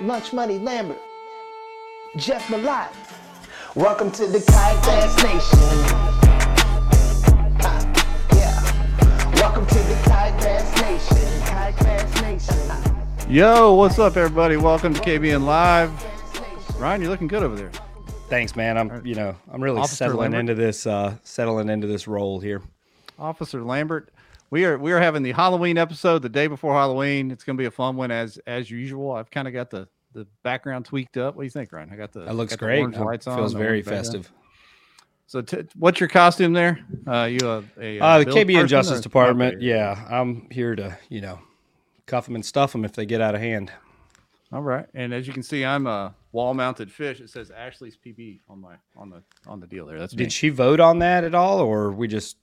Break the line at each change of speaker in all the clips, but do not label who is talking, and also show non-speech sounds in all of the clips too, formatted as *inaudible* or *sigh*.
Lunch Money Lambert, Jeff Malott. Welcome to the Kayak Bass Nation. Ah, yeah. Welcome to the Kayak Bass Nation. Kayak Bass Nation.
Yo, what's up, everybody? Welcome to KBN Live. Ryan, you're looking good over there.
Thanks, man. I'm you know I'm really
Officer
settling
Lambert?
into this uh settling into this role here.
Officer Lambert. We are we are having the Halloween episode the day before Halloween. It's going to be a fun one as as usual. I've kind of got the the background tweaked up. What do you think, Ryan? I got the
That looks great.
orange
Uh,
lights on.
Feels very festive.
So, t- what's your costume there? Uh, you a, a,
Uh, the
build
KBN Justice Department. Yeah, I'm here to you know cuff them and stuff them if they get out of hand.
All right. And as you can see, I'm a wall mounted fish. It says Ashley's PB on my on the on the deal there. That's me.
Did she vote on that at all, or are we just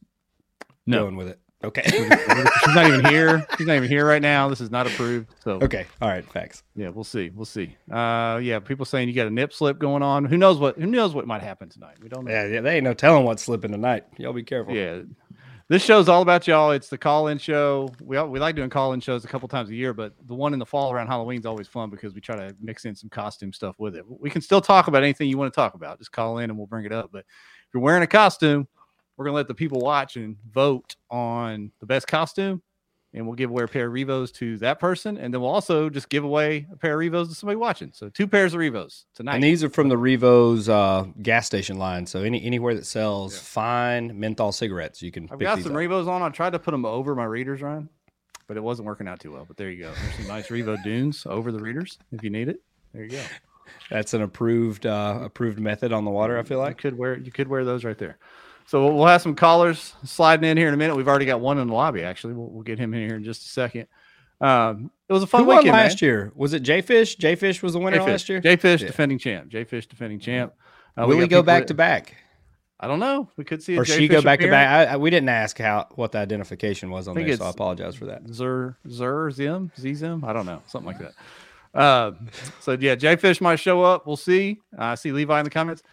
No.
going with it? Okay.
She's not even here. She's not even here right now. This is not approved. So
okay. All right. Facts.
Yeah, we'll see. We'll see. Uh, yeah, people saying you got a nip slip going on. Who knows what? Who knows what might happen tonight? We don't know.
Yeah, yeah. They ain't no telling what's slipping tonight. Y'all be careful.
Yeah. This show's all about y'all. It's the call-in show. We all, we like doing call-in shows a couple times a year, but the one in the fall around Halloween's always fun because we try to mix in some costume stuff with it. We can still talk about anything you want to talk about. Just call in and we'll bring it up. But if you're wearing a costume, we're gonna let the people watch and vote on the best costume, and we'll give away a pair of Revos to that person, and then we'll also just give away a pair of Revos to somebody watching. So two pairs of Revos tonight.
And these are from the Revo's uh, gas station line. So any anywhere that sells fine menthol cigarettes, you can.
I've got some
up.
Revos on. I tried to put them over my readers, Ryan, but it wasn't working out too well. But there you go. There's some nice Revo *laughs* dunes over the readers if you need it. There you go.
That's an approved uh, approved method on the water. I feel like You
could wear you could wear those right there. So we'll- have some callers sliding in here in a minute. We've already got one in the lobby. Actually, we'll, we'll get him in here in just a second. Um, it was a fun
Who
weekend. man.
last year? Was it J Fish? J Fish was the winner last year.
Jay Fish
Yeah.
defending champ. Jay Fish defending champ. Uh,
Will
got
we go back
that-
to back,
I don't know. We could see a
or
Jay
she go back to back? I, I, we didn't ask how what the identification was on there, so I apologize for that.
Zer Zer Zim Zim. I don't know, something like that. Uh, so yeah, Jay Fish might show up. We'll see. Uh, I see Levi in the comments.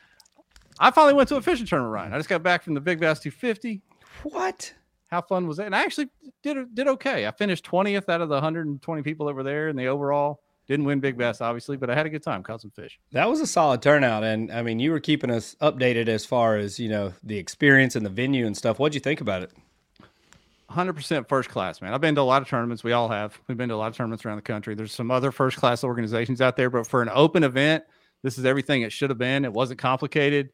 I finally went to a fishing tournament, Ryan. I just got back from the Big Bass 250.
What?
How fun was that? And I actually did did okay. I finished 20th out of the 120 people that were there in the overall. Didn't win Big Bass, obviously, but I had a good time. Caught some fish.
That was a solid turnout, and I mean, you were keeping us updated as far as you know the experience and the venue and stuff. What'd you think about it?
100% first class, man. I've been to a lot of tournaments. We all have. We've been to a lot of tournaments around the country. There's some other first class organizations out there, but for an open event, this is everything it should have been. It wasn't complicated.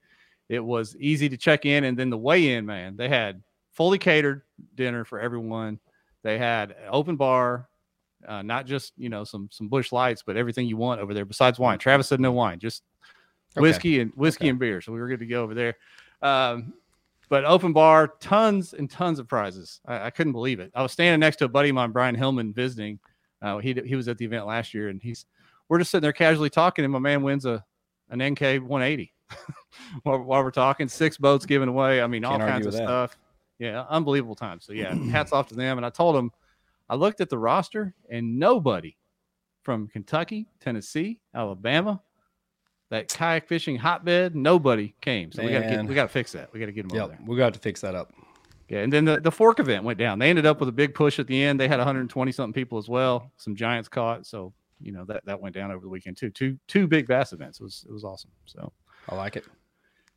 It was easy to check in. And then the weigh in, man, they had fully catered dinner for everyone. They had an open bar, uh, not just, you know, some some Busch Lights, but everything you want over there besides wine. Travis said no wine, just
Okay.
whiskey and whiskey
Okay.
and beer. So we were good to go over there. Um, but open bar, tons and tons of prizes. I, I couldn't believe it. I was standing next to a buddy of mine, Brian Hillman, visiting. Uh, he he was at the event last year, and he's we're just sitting there casually talking, and my man wins a an NK 180 *laughs* while, while we're talking. Six boats given away. I mean, all
Can't argue
kinds of
that.
stuff. Yeah, unbelievable time. So yeah, *clears throat* hats off to them. And I told them, I looked at the roster, and nobody from Kentucky, Tennessee, Alabama, that kayak fishing hotbed, nobody came. So we got to we got to fix that. We got to get them over there.
we got to fix that up.
Yeah, and then the, the fork event went down. They ended up with a big push at the end. They had 120 something people as well. Some giants caught, so you know that that went down over the weekend too. Two two big bass events. It was it was awesome. So
I like it.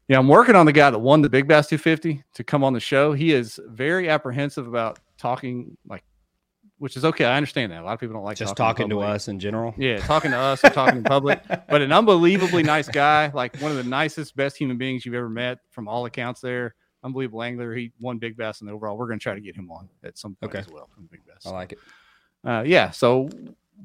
yeah, I'm working on the guy that won the Big Bass 250 to come on the show. He is very apprehensive about talking, like, which is okay. I understand that. A lot of people don't like
Just
talking,
talking to us in general.
Yeah, talking to us or talking in public. *laughs* But an unbelievably nice guy, like one of the nicest, best human beings you've ever met from all accounts there. Unbelievable angler. He won Big Bass in the overall. We're going to try to get him on at some point
Okay.
as well from Big Bass.
I like it.
Uh, yeah, so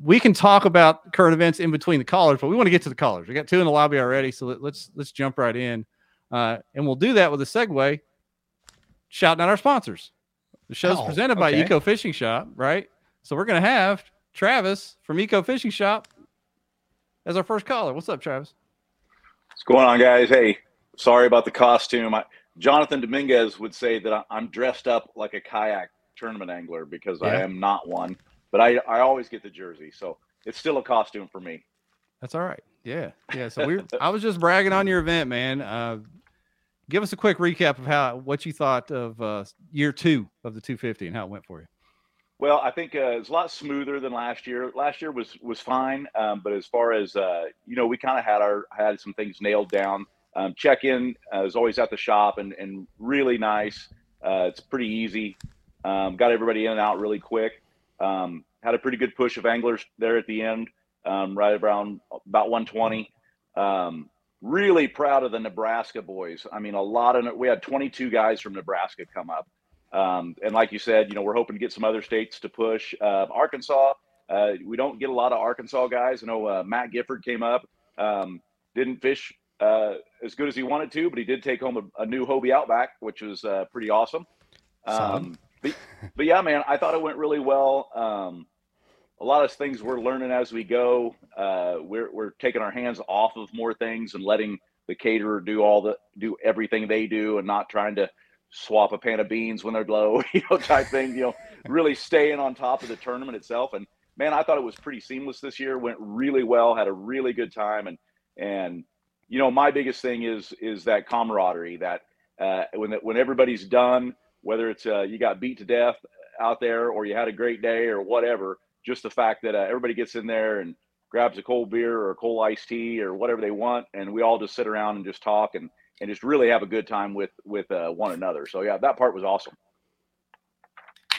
we can talk about current events in between the callers, but we want to get to the callers. We got two in the lobby already, so let, let's let's jump right in, uh, and we'll do that with a segue, shouting out our sponsors. The show's
Oh,
presented by
okay.
Eco Fishing Shop, right? So we're gonna have Travis from Eco Fishing Shop as our first caller. What's up, Travis?
What's going on, guys? Hey, sorry about the costume. I, Jonathan Dominguez would say that I, I'm dressed up like a kayak tournament angler because I am not one, but I, I always get the jersey. So it's still a costume for me.
That's all right. Yeah, yeah. So we, I was just bragging on your event, man. Uh, give us a quick recap of how what you thought of uh, year two of the 250 and how it went for you.
Well, I think uh, it's a lot smoother than last year. Last year was was fine, um, but as far as uh, you know, we kind of had our had some things nailed down. Um, check in uh, is always at the shop and and really nice. Uh, it's pretty easy. Um, got everybody in and out really quick. Um, had a pretty good push of anglers there at the end, um, right around about 120. Um, really proud of the Nebraska boys. I mean, a lot of we had 22 guys from Nebraska come up. Um, and like you said, you know, we're hoping to get some other states to push. Uh, Arkansas, uh, we don't get a lot of Arkansas guys. I know uh, Matt Gifford came up, um, didn't fish uh, as good as he wanted to, but he did take home a, a new Hobie Outback, which was uh, pretty awesome. Um, but, but, yeah, man, I thought it went really well. Um, a lot of things we're learning as we go. Uh, we're, we're taking our hands off of more things and letting the caterer do all the do everything they do and not trying to swap a pan of beans when they're low, *laughs* you know, type thing, you know, really staying on top of the tournament itself. And man, I thought it was pretty seamless this year, went really well, had a really good time. And, and, you know, my biggest thing is, is that camaraderie that, uh, when, when everybody's done, whether it's, uh, you got beat to death out there or you had a great day or whatever, just the fact that uh, everybody gets in there and grabs a cold beer or a cold iced tea or whatever they want. And we all just sit around and just talk and, and just really have a good time with with uh, one another. So yeah, that part was awesome.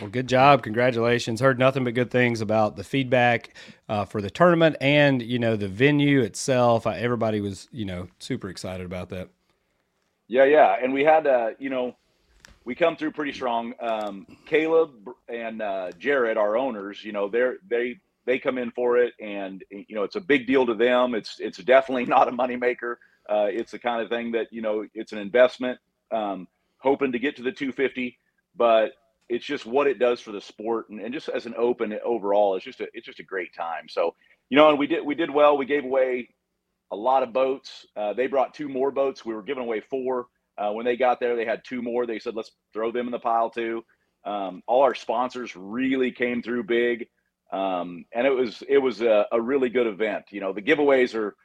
Well, good job. Congratulations. Heard nothing but good things about the feedback uh, for the tournament and, you know, the venue itself. Everybody was, you know, super excited about that.
Yeah, yeah. And we had, uh, you know, we come through pretty strong. Um, Caleb and uh, Jared, our owners, you know, they're, they, they come in for it and, you know, it's a big deal to them. It's, it's definitely *laughs* not a moneymaker. Uh, it's the kind of thing that you know it's an investment, um, hoping to get to the 250, but it's just what it does for the sport and, and just as an open overall, it's just a it's just a great time. So you know, and we did we did well. We gave away a lot of boats. Uh, they brought two more boats. We were giving away four. Uh, when they got there, they had two more. They said, let's throw them in the pile too. Um, all our sponsors really came through big. Um, and it was, it was a, a, really good event. You know, the giveaways are,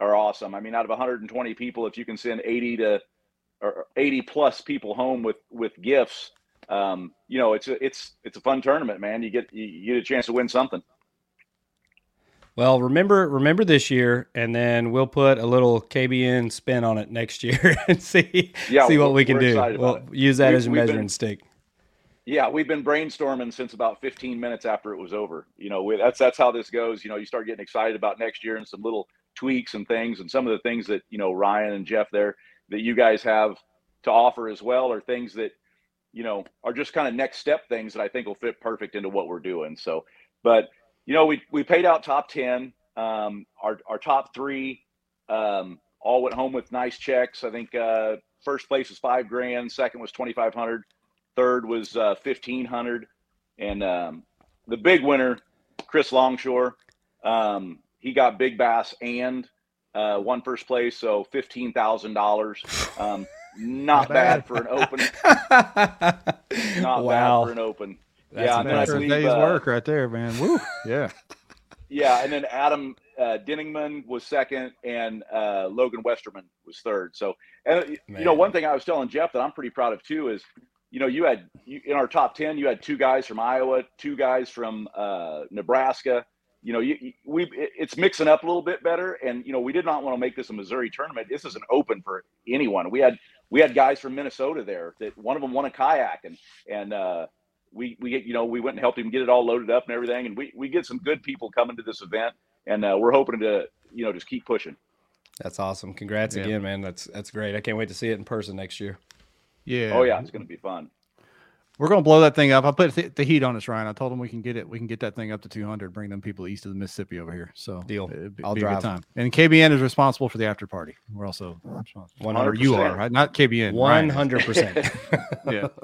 are awesome. I mean, out of 120 people, if you can send 80 to or 80 plus people home with with gifts, um, you know, it's a it's it's a fun tournament, man. You get you get a chance to win something.
Well, remember remember this year, and then we'll put a little KBN spin on it next year *laughs* and see yeah, see what we can do. We'll use that we, as a measuring been, stick.
Yeah, we've been brainstorming since about 15 minutes after it was over. You know, we, that's that's how this goes. You know, you start getting excited about next year and some little tweaks and things and some of the things that you know Ryan and Jeff there that you guys have to offer as well are things that you know are just kind of next step things that I think will fit perfect into what we're doing. So, but you know we we paid out top ten. Um, our our top three um, all went home with nice checks. I think uh, first place was five grand, second was twenty five hundred, third was uh, fifteen hundred, and um, the big winner, Chris Longshore. Um, he got big bass and uh, won first place, so fifteen thousand um, dollars. Not, not bad. for an open. *laughs* not wow. bad for an open.
That's yeah, and then I believe, day's uh, work right there, man. Woo. Yeah. *laughs*
yeah, and then Adam uh, Denningman was second, and uh, Logan Westerman was third. So, and man. you know, one thing I was telling Jeff that I'm pretty proud of too is, you know, you had you, in our top ten, you had two guys from Iowa, two guys from uh, Nebraska, you know, you, we it's mixing up a little bit better, and you know, we did not want to make this a Missouri tournament. This is an open for anyone. We had we had guys from Minnesota there that one of them won a kayak, and and uh, we get you know we went and helped him get it all loaded up and everything, and we we get some good people coming to this event, and uh, we're hoping to you know just keep pushing.
That's awesome. Congrats yeah. again, man. That's that's great. I can't wait to see it in person next year.
Yeah.
Oh yeah, it's going to be fun.
We're gonna blow that thing up. I put th- the heat on us, Ryan. I told him we can get it. We can get that thing up to 200. Bring them people east of the Mississippi over here. So
deal.
Be, I'll be drive. A good time. And KBN is responsible for the after party. We're also
one hundred. You
are right, not KBN.
One hundred percent. *laughs*
Yeah. *laughs*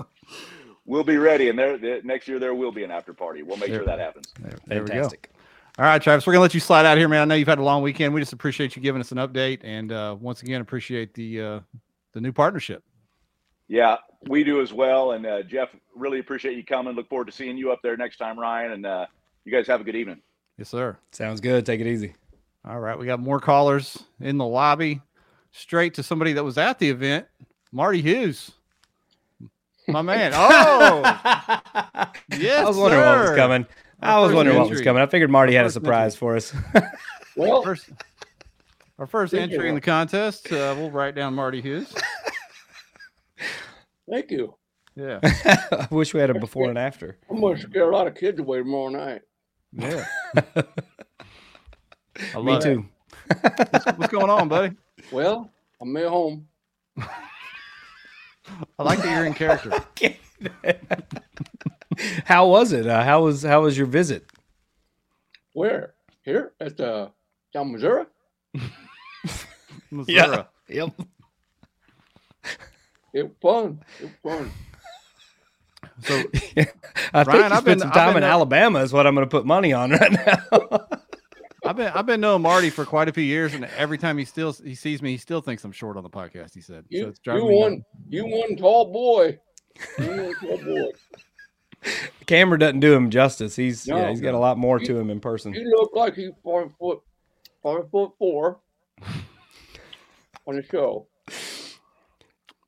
We'll be ready, and there next year there will be an after party. We'll make there, sure that happens.
There, there Fantastic. we go. All right, Travis, we're gonna let you slide out here, man. I know you've had a long weekend. We just appreciate you giving us an update, and uh, once again, appreciate the uh, the new partnership.
Yeah, we do as well. And uh, Jeff, really appreciate you coming. Look forward to seeing you up there next time, Ryan. And uh, you guys have a good evening.
Yes, sir.
Sounds good. Take it easy.
All right, we got more callers in the lobby. Straight to somebody that was at the event, Marty Hughes. My man. Oh, yes. *laughs*
I was wondering what was
sir.
coming. I was
first
wondering what was coming. I figured Marty had a
first entry.
surprise for us. *laughs*
Well,
First, our first entry
you.
in the contest. Uh, we'll write down Marty Hughes. *laughs*
thank you.
Yeah.
I wish we had a before and after.
I'm going to scare a lot of kids away tomorrow night.
Yeah. I
Me
love it.
too.
What's going on, buddy?
Well, I'm at home.
I like that you're in character. *laughs* *laughs*
how was it? Uh, how was how was your visit?
Where? Here at the down Missouri. *laughs*
Missouri.
Yep.
It was fun. It was fun.
So
I think
Ryan,
you
I've
spent
been-
some
I've
time
been
in
up-
Alabama is what I'm going to put money on right now.
I've been I've been knowing Marty for quite a few years, and every time he still he sees me, he still thinks I'm short on the podcast. He said, so
You,
it's
you
driving me nuts.
you one tall boy. You one tall boy. *laughs*
Camera doesn't do him justice. He's yeah, he's got a lot more to him in person.
You look like he's five foot, five foot four *laughs* on the show.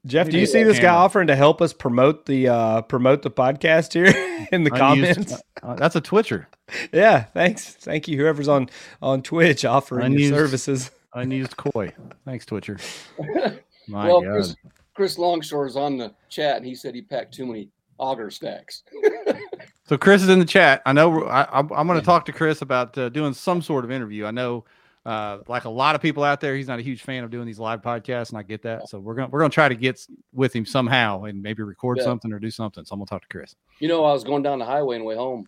Jeff, do you see
a
this guy offering to help us promote the uh promote the podcast here *laughs* in the
Unused-
comments?
uh, that's a Twitcher.
Yeah, thanks. Thank you whoever's on on Twitch offering your
Unused-
services.
Unused koi. Thanks, Twitcher. *laughs* My
well,
God.
Chris, Chris Longshore is on the chat, and he said he packed too many auger stacks.
So Chris is in the chat. I know I, I'm, I'm going to talk to Chris about uh, doing some sort of interview. I know, uh, like a lot of people out there, he's not a huge fan of doing these live podcasts, and I get that. So we're gonna we're gonna try to get with him somehow and maybe record
Yeah.
something or do something. So I'm gonna talk to Chris.
You know, I was going down the highway on the way home,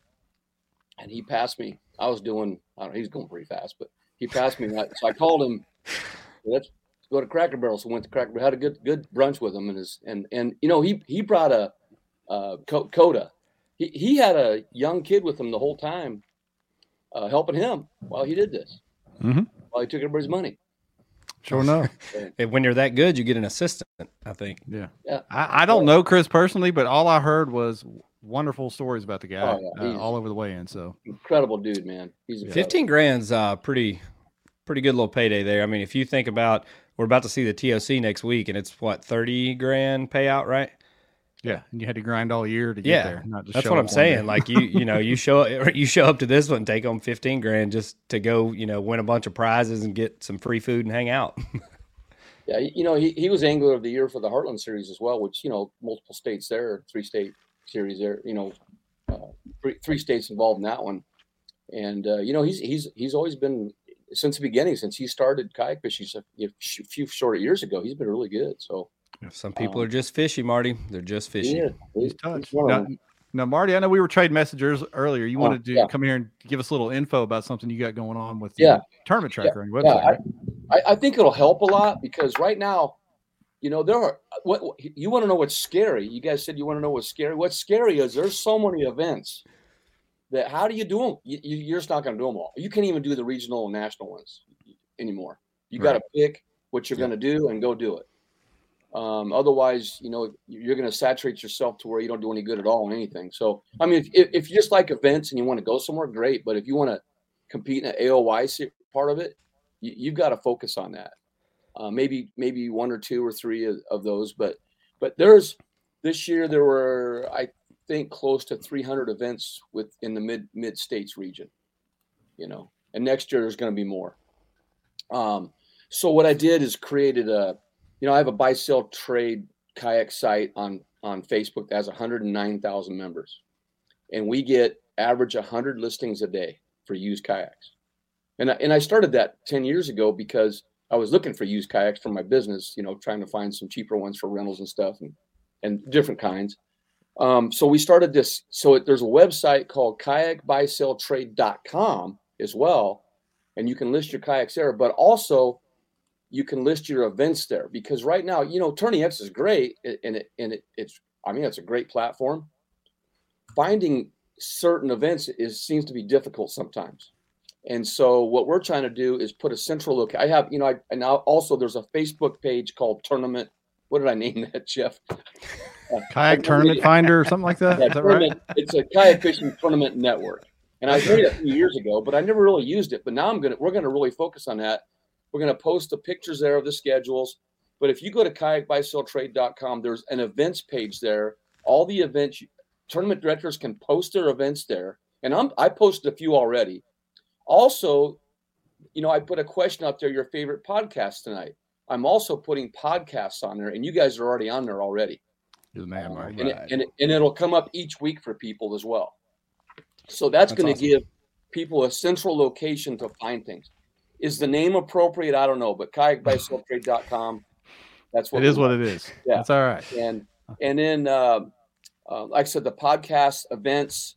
and he passed me. I was doing, I don't know, he's going pretty fast, but he passed me. and I- So I called him. *laughs* Let's go to Cracker Barrel. So went to Cracker Barrel, had a good good brunch with him, and his and and you know he he brought a uh, Coda. He he had a young kid with him the whole time, uh, helping him while he did this.
Mhm.
While he took everybody's money.
Sure enough. *laughs*
And when you're that good, you get an assistant, I think.
Yeah.
Yeah.
I, I don't know Chris personally, but all I heard was wonderful stories about the guy
Oh, yeah,
uh, all over the way in. So
Incredible dude, man. He's incredible.
15 grand's uh pretty pretty good little payday there. I mean, if you think about we're about to see the TOC next week and it's what 30 grand payout, right?
Yeah, and you had to grind all year to get
Yeah,
there. Not just
That's what I'm saying. Like you, you know, you *laughs* show *laughs* you show up to this one, take home 15 grand just to go, you know, win a bunch of prizes and get some free food and hang out.
Yeah, you know, he, he was Angler of the Year for the Heartland Series as well, which, you know, multiple states there, three state series there, you know, uh, three, three states involved in that one. And, uh, you know, he's, he's, he's always been, since the beginning, since he started kayak fishing a few- few short years ago, he's been really good. So,
Some people
Um,
are just fishy, Marty. They're just fishy.
yeah,
He's
he's,
touched.
he's one of
Now, now, Marty, I know we were trading messengers earlier. You
Oh,
wanted to
yeah.
come here and give us a little info about something you got going on with
Yeah.
the tournament tracker on your
Yeah,
website.
I-
right?
I, I think it'll help a lot because right now, you know, there are what what- you want to know what's scary. You guys said you want to know what's scary. What's scary is there's so many events that how do you do them? You, you- you're just not going to do them all. You can't even do the regional and national ones anymore. You got to pick what you're
Yeah.
going to do and go do it. Um, otherwise, you know, you're going to saturate yourself to where you don't do any good at all in anything. So, I mean, if, if, you just like events and you want to go somewhere, great. But if you want to compete in an AOY part of it, you, you've got to focus on that. Uh, maybe maybe one or two or three of, of those, but but there's this year there were I think close to 300 events within the mid mid states region, you know, and next year there's going to be more. Um, so what I did is created a, you know, I have a buy sell trade kayak site on on Facebook that has 109,000 members, and we get average 100 listings a day for used kayaks. And I, and I started that 10 years ago because I was looking for used kayaks for my business, you know, trying to find some cheaper ones for rentals and stuff and, and different kinds. Um, so we started this. So it, there's a website called kayakbuyselltrade.com as well. And you can list your kayaks there, but also you can list your events there because right now, you know, Tourney X is great and it, and it, it's, I mean, it's a great platform. Finding certain events is seems to be difficult sometimes. And so what we're trying to do is put a central look. I have, you know, I and now also there's a Facebook page called Tournament. What did I name that, Jeff? *laughs*
Kayak tournament finder or something like that.
Yeah,
Is that right?
It's a kayak fishing tournament network. And I made it a few years ago, but I never really used it. But now I'm gonna we're gonna really focus on that. We're gonna post the pictures there of the schedules. But if you go to kayakbuyselltrade.com, there's an events page there all the events. Tournament directors can post their events there, and I'm I posted a few already. Also, you know, I put a question up there. Your favorite podcast tonight. I'm also putting podcasts on there, and you guys are already on there already.
You're the man, oh, Marty.
And, it,
Right.
and, it, and it'll come up each week for people as well. So that's,
That's
going to
awesome.
give people a central location to find things. Is the name appropriate? I don't know, but kayakbuyselltrade.com. That's what
It is what it is.
Yeah.
That's all right.
And and then, uh, uh, like I said, the podcast events,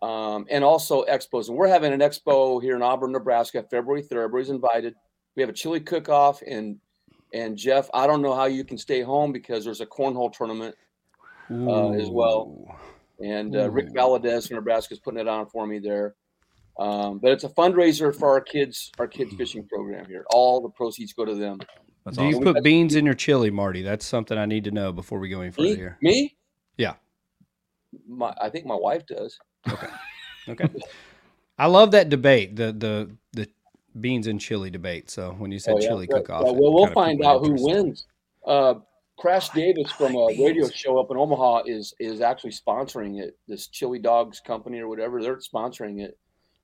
um, and also expos. And we're having an expo here in Auburn, Nebraska, February third. Everybody's invited. We have a chili cook-off, and and Jeff, I don't know how you can stay home because there's a cornhole tournament uh, as well. and uh, Rick
Ooh.
Valadez from Nebraska is putting it on for me there. Um, but it's a fundraiser for our kids, our kids fishing program here. All the proceeds go to them.
That's
Do you put beans in your chili, Marty? That's something I need to know before we go any further
Me?
here.
Me?
Yeah.
My, I think my wife does.
Okay. Okay. I love that debate, the the the beans and chili debate. So when you said
Oh, yeah.
chili
Yeah,
cook off,
yeah, well, we'll find out who wins. Uh, Crash Davis from a radio show up in Omaha is is actually sponsoring it. This Chili Dogs company or whatever they're sponsoring it,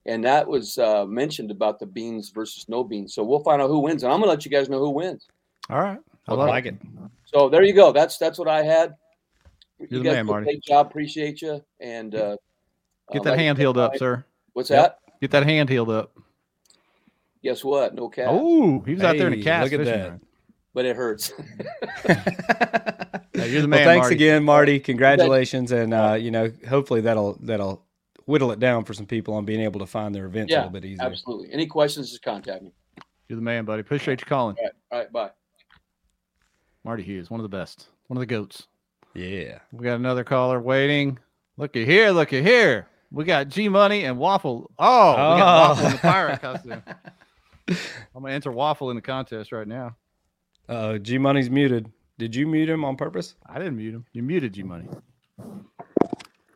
and that was uh, mentioned about the beans versus no beans. So we'll find out who wins, and I'm gonna let you guys know who wins.
All right. I
I
love
like
it.
it.
So there you go. That's that's what I had.
You're
you
the
guys
man,
a
Marty.
great job. Appreciate you. And uh,
Get that
like-
hand healed up, sir.
What's
Yep.
that?
Get that hand healed up.
Guess what? No cat,
Oh, he was out there in a
Hey,
cast
look at that.
ring.
but it hurts. *laughs* *laughs*
Hey, you're the
well,
man,
thanks
Marty.
again, Marty. Congratulations, and uh, you know, hopefully that'll that'll whittle it down for some people on being able to find their events a little bit easier.
Absolutely. Any questions? Just contact me.
You're the man, buddy. Appreciate you calling.
All right. All right. Bye.
Marty Hughes, one of the best, one of the goats.
Yeah.
We got another caller waiting. Looky here, looky here. We got G Money and Waffle. Oh, we got Waffle in the pirate *laughs* costume. I'm gonna enter Waffle in the contest right now.
Uh, G Money's muted. Did you mute him on purpose?
I didn't mute him. You muted G Money.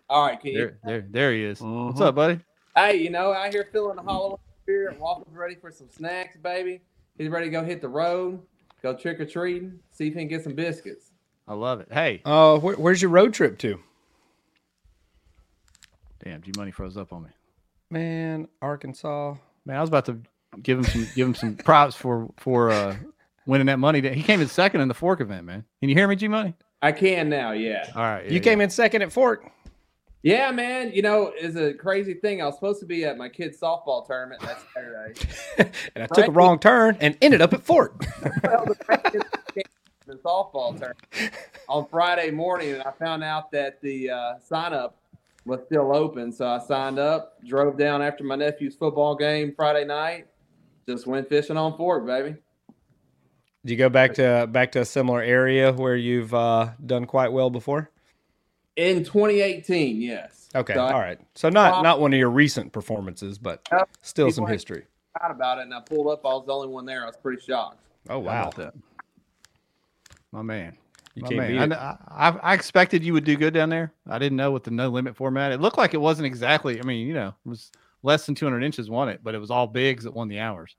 All right, can you?
There, there, there he is. What's
Mhm.
up, buddy?
Hey, you know, out here feeling the Halloween spirit. Waffle's ready for some snacks, baby. He's ready to go hit the road, go trick or treating, see if he can get some biscuits.
I love it. Hey,
Oh, where, where's your road trip to?
damn, G Money froze up on me.
Man, Arkansas.
Man, I was about to give him some give him some *laughs* props for for uh winning that money. He came in second in the fork event, man. Can you hear me, G Money?
I can now, yeah.
All right.
you came in second at Fork.
Yeah, man. You know, it's a crazy thing. I was supposed to be at my kid's softball tournament that Saturday. *laughs*
and I took a wrong turn and ended up at Fork. *laughs*
well, the Redskins came to the softball tournament on Friday morning, and I found out that the uh, sign up was still open. So I signed up, drove down after my nephew's football game Friday night, just went fishing on Fork, baby.
Do you go back to back to a similar area where you've uh, done quite well before?
In 2018, yes.
Okay,
So I
all right. So not
Um,
not one of your recent performances, but still some history.
forgot about it, and I pulled up. I was the only one there. I was pretty shocked.
Oh wow,
that? My man.
you
My
can't
man. I, I, I- I expected you would do good down there. I didn't know with the no limit format. It looked like it wasn't exactly. I mean, you know, it was less than 200 inches won it, but it was all bigs that won the hours.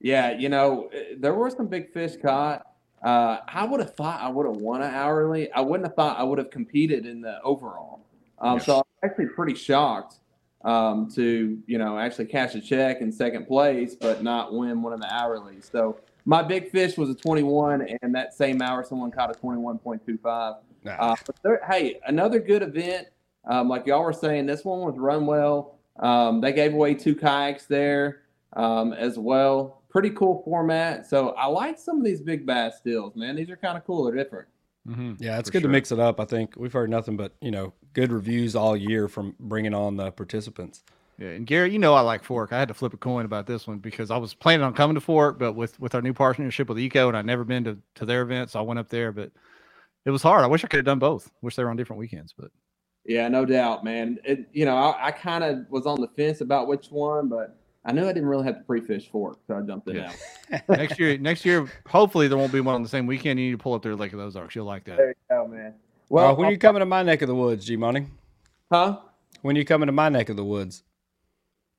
Yeah, you know, eh, there were some big fish caught. Uh, I would have thought I would have won an hourly. I wouldn't have thought I would have competed in the overall. Um, So I'm actually pretty shocked um, to, you know, actually cash a check in second place, but not win one of the hourlies. So my big fish was a 21, and that same hour someone caught a 21.25.
Nah.
Uh, but there, hey, another good event. Um, like y'all were saying, this one was run well. Um, they gave away two kayaks there um, as well. Pretty cool format. So I like some of these big bass stills, man. These are kind of cool. They're different.
Mm-hmm.
Yeah, it's good
sure.
to mix it up. I think we've heard nothing but you know good reviews all year from bringing on the participants.
Yeah, and Gary, you know I like Fork. I had to flip a coin about this one because I was planning on coming to Fork, but with with our new partnership with Eco, and I'd never been to, to their event, so I went up there. But it was hard. I wish I could have done both. Wish they were on different weekends, but
Yeah, no doubt, man. It, you know, I, I kind of was on the fence about which one, but I knew I didn't really have to pre-fish it, so I jumped in.
Yeah.
that *laughs*
next year, next year, hopefully there won't be one on the same weekend. You need to pull up there Lake of the Ozarks. You'll like that.
There you go, man.
Well,
Well,
when are you coming to my neck of the woods, G Money?
huh?
When are you coming to my neck of the woods?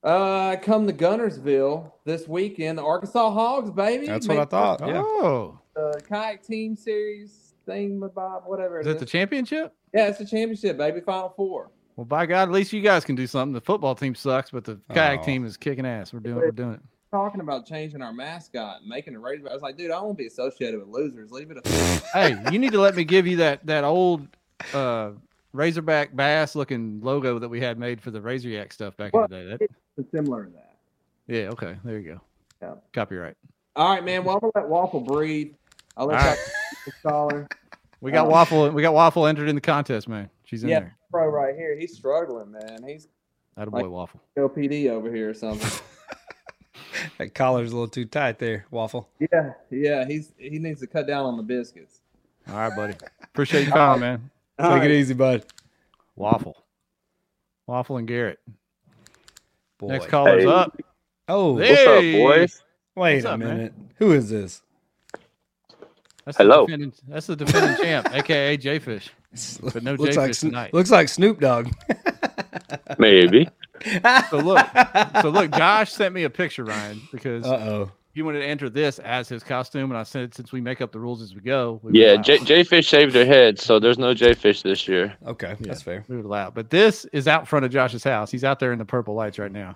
Uh, I come to Guntersville this weekend. The Arkansas Hogs, baby.
That's what I
Make
thought. Yeah.
Oh,
The kayak team series thing, Bob, whatever.
is
it
that the championship?
Yeah, it's the championship, baby. Final four.
Well, by God, at least you guys can do something. The football team sucks, but the kayak
Oh.
team is kicking ass. We're doing, we're doing it.
Talking about changing our mascot and making a Razorback. I was like, dude, I won't be associated with losers. Leave it. A- *laughs*
hey, you need to let me give you that that old uh Razorback bass looking logo that we had made for the Razor Yak stuff back
Well,
in the day. That,
it's similar to that.
yeah, okay, there you go.
Yeah.
Copyright.
All right, man. Well, I'm gonna let Waffle breathe. I'll let
All
y'all
right.
the caller.
We got
Um,
waffle. We got waffle entered in the contest, man. She's in
Yeah.
there.
Pro right here. He's struggling, man. He's
That boy
Like-
waffle.
LPD over here or something. *laughs*
That collar's a little too tight there, Waffle.
yeah, yeah. He's he needs to cut down on the biscuits.
All right, buddy. Appreciate you calling, man.
All
Take
right.
it easy, bud.
Waffle. Waffle and Garrett.
Boy.
Next caller's
Hey.
up.
Oh,
Hey.
What's up, boys?
wait
What's
a
up, man?
minute. Who is this?
That's
Hello.
The that's the defending *laughs* champ, aka J Fish. *laughs* But no
looks like
J-Fish
Sno-
tonight.
looks like Snoop Dogg. *laughs*
Maybe.
So look, so look, Josh sent me a picture, Ryan, because
Uh oh.
he wanted to enter this as his costume, and I said since we make up the rules as we go, we
Yeah,
allow-
J- J-Fish shaved their head, so there's no J-Fish this year.
Okay,
Yeah.
that's fair.
we would allow. But this is out front of Josh's house. He's out there in the purple lights right now.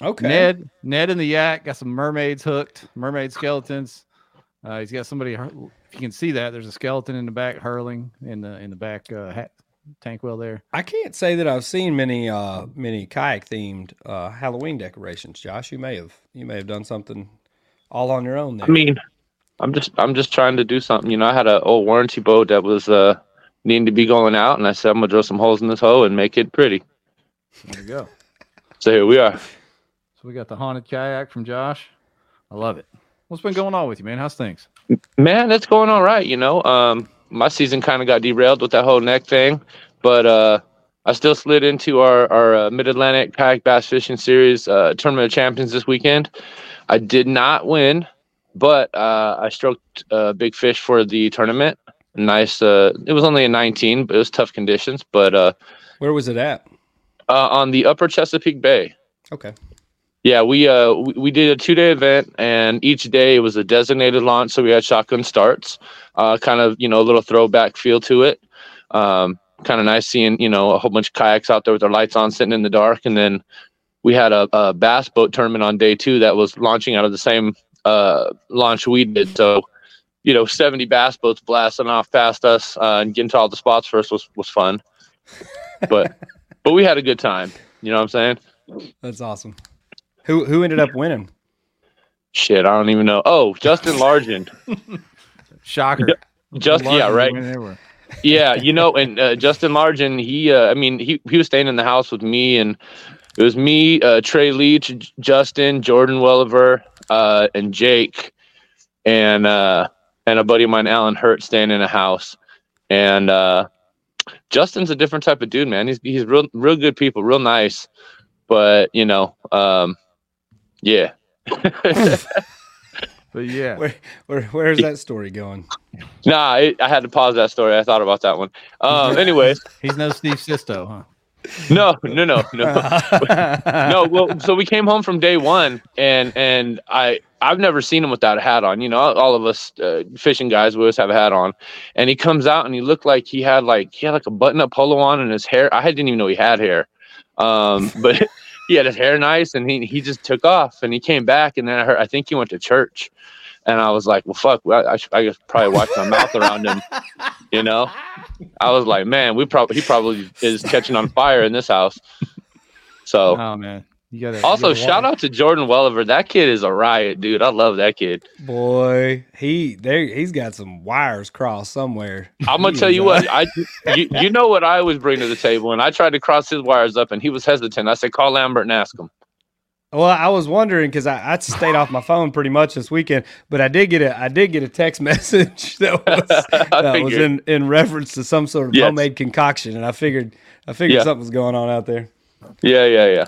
Okay.
Ned, Ned and the Yak got some mermaids hooked, mermaid skeletons. Uh, he's got somebody. If you can see that, there's a skeleton in the back hurling in the in the back uh, hat, tank well there.
I can't say that I've seen many uh many kayak themed uh Halloween decorations. Josh, you may have you may have done something all on your own there.
I mean, I'm just I'm just trying to do something. You know, I had an old warranty boat that was uh needing to be going out, and I said I'm gonna drill some holes in this hole and make it pretty.
There you go.
So here we are.
So we got the haunted kayak from Josh. I love it. What's been going on with you, man? How's things?
Man, it's going all right. You know, um, my season kind of got derailed with that whole neck thing, but uh, I still slid into our our uh, Mid Atlantic Kayak Bass Fishing Series uh, Tournament of Champions this weekend. I did not win, but uh, I stroked a big fish for the tournament. Nice. Uh, it was only a 19, but it was tough conditions. But uh,
Where was it at?
uh, on the Upper Chesapeake Bay.
Okay.
Yeah, we uh we, we did a two day event, and each day it was a designated launch, so we had shotgun starts. Uh, kind of you know a little throwback feel to it. Um, kind of nice seeing you know a whole bunch of kayaks out there with their lights on, sitting in the dark, and then we had a, a bass boat tournament on day two that was launching out of the same uh launch we did. So you know, seventy bass boats blasting off past us uh, and getting to all the spots first was was fun, but *laughs* but we had a good time. You know what I'm saying?
That's awesome. Who who ended up winning?
Shit, I don't even know. Oh, Justin Largent. *laughs*
Shocker.
Just yeah, right. Yeah, you know, and uh, Justin Largent, he, uh, I mean, he he was staying in the house with me, and it was me, uh, Trey Leach, J- Justin, Jordan Welliver, uh, and Jake, and uh, and a buddy of mine, Alan Hurt, staying in a house, and uh, Justin's a different type of dude, man. He's he's real real good people, real nice, but you know, um, yeah. *laughs*
But yeah,
Where where where's that story going?
Nah, it, I had to pause that story. I thought about that one. Um, *laughs* anyways,
he's no Steve Sisto, huh?
no, no, no, no. *laughs* no well so we came home from day one and and i i've never seen him without a hat on you know all of us uh, fishing guys we always have a hat on and he comes out and he looked like he had like he had like a button up polo on and his hair i didn't even know he had hair um but he had his hair nice and he, he just took off and he came back and then i heard i think he went to church. And i was like well fuck well, i, should, I guess probably watch my mouth around him you know? *laughs* I was like man we probably he probably is catching on fire in this house. So
Oh man, you got to
also, shout out to Jordan Welliver. That kid is a riot, dude. I love that kid.
Boy, he there he's got some wires crossed somewhere.
I'm gonna *laughs* tell you what. I you, *laughs* you know what I always bring to the table, and I tried to cross his wires up, and he was hesitant. I said, call Lambert and ask him.
Well, I was wondering because I, I stayed off my phone pretty much this weekend, but I did get a I did get a text *laughs* message that was that was in, in reference to some sort of
Yes.
homemade concoction, and I figured I figured
Yeah.
something was going on out there.
Yeah, yeah, yeah.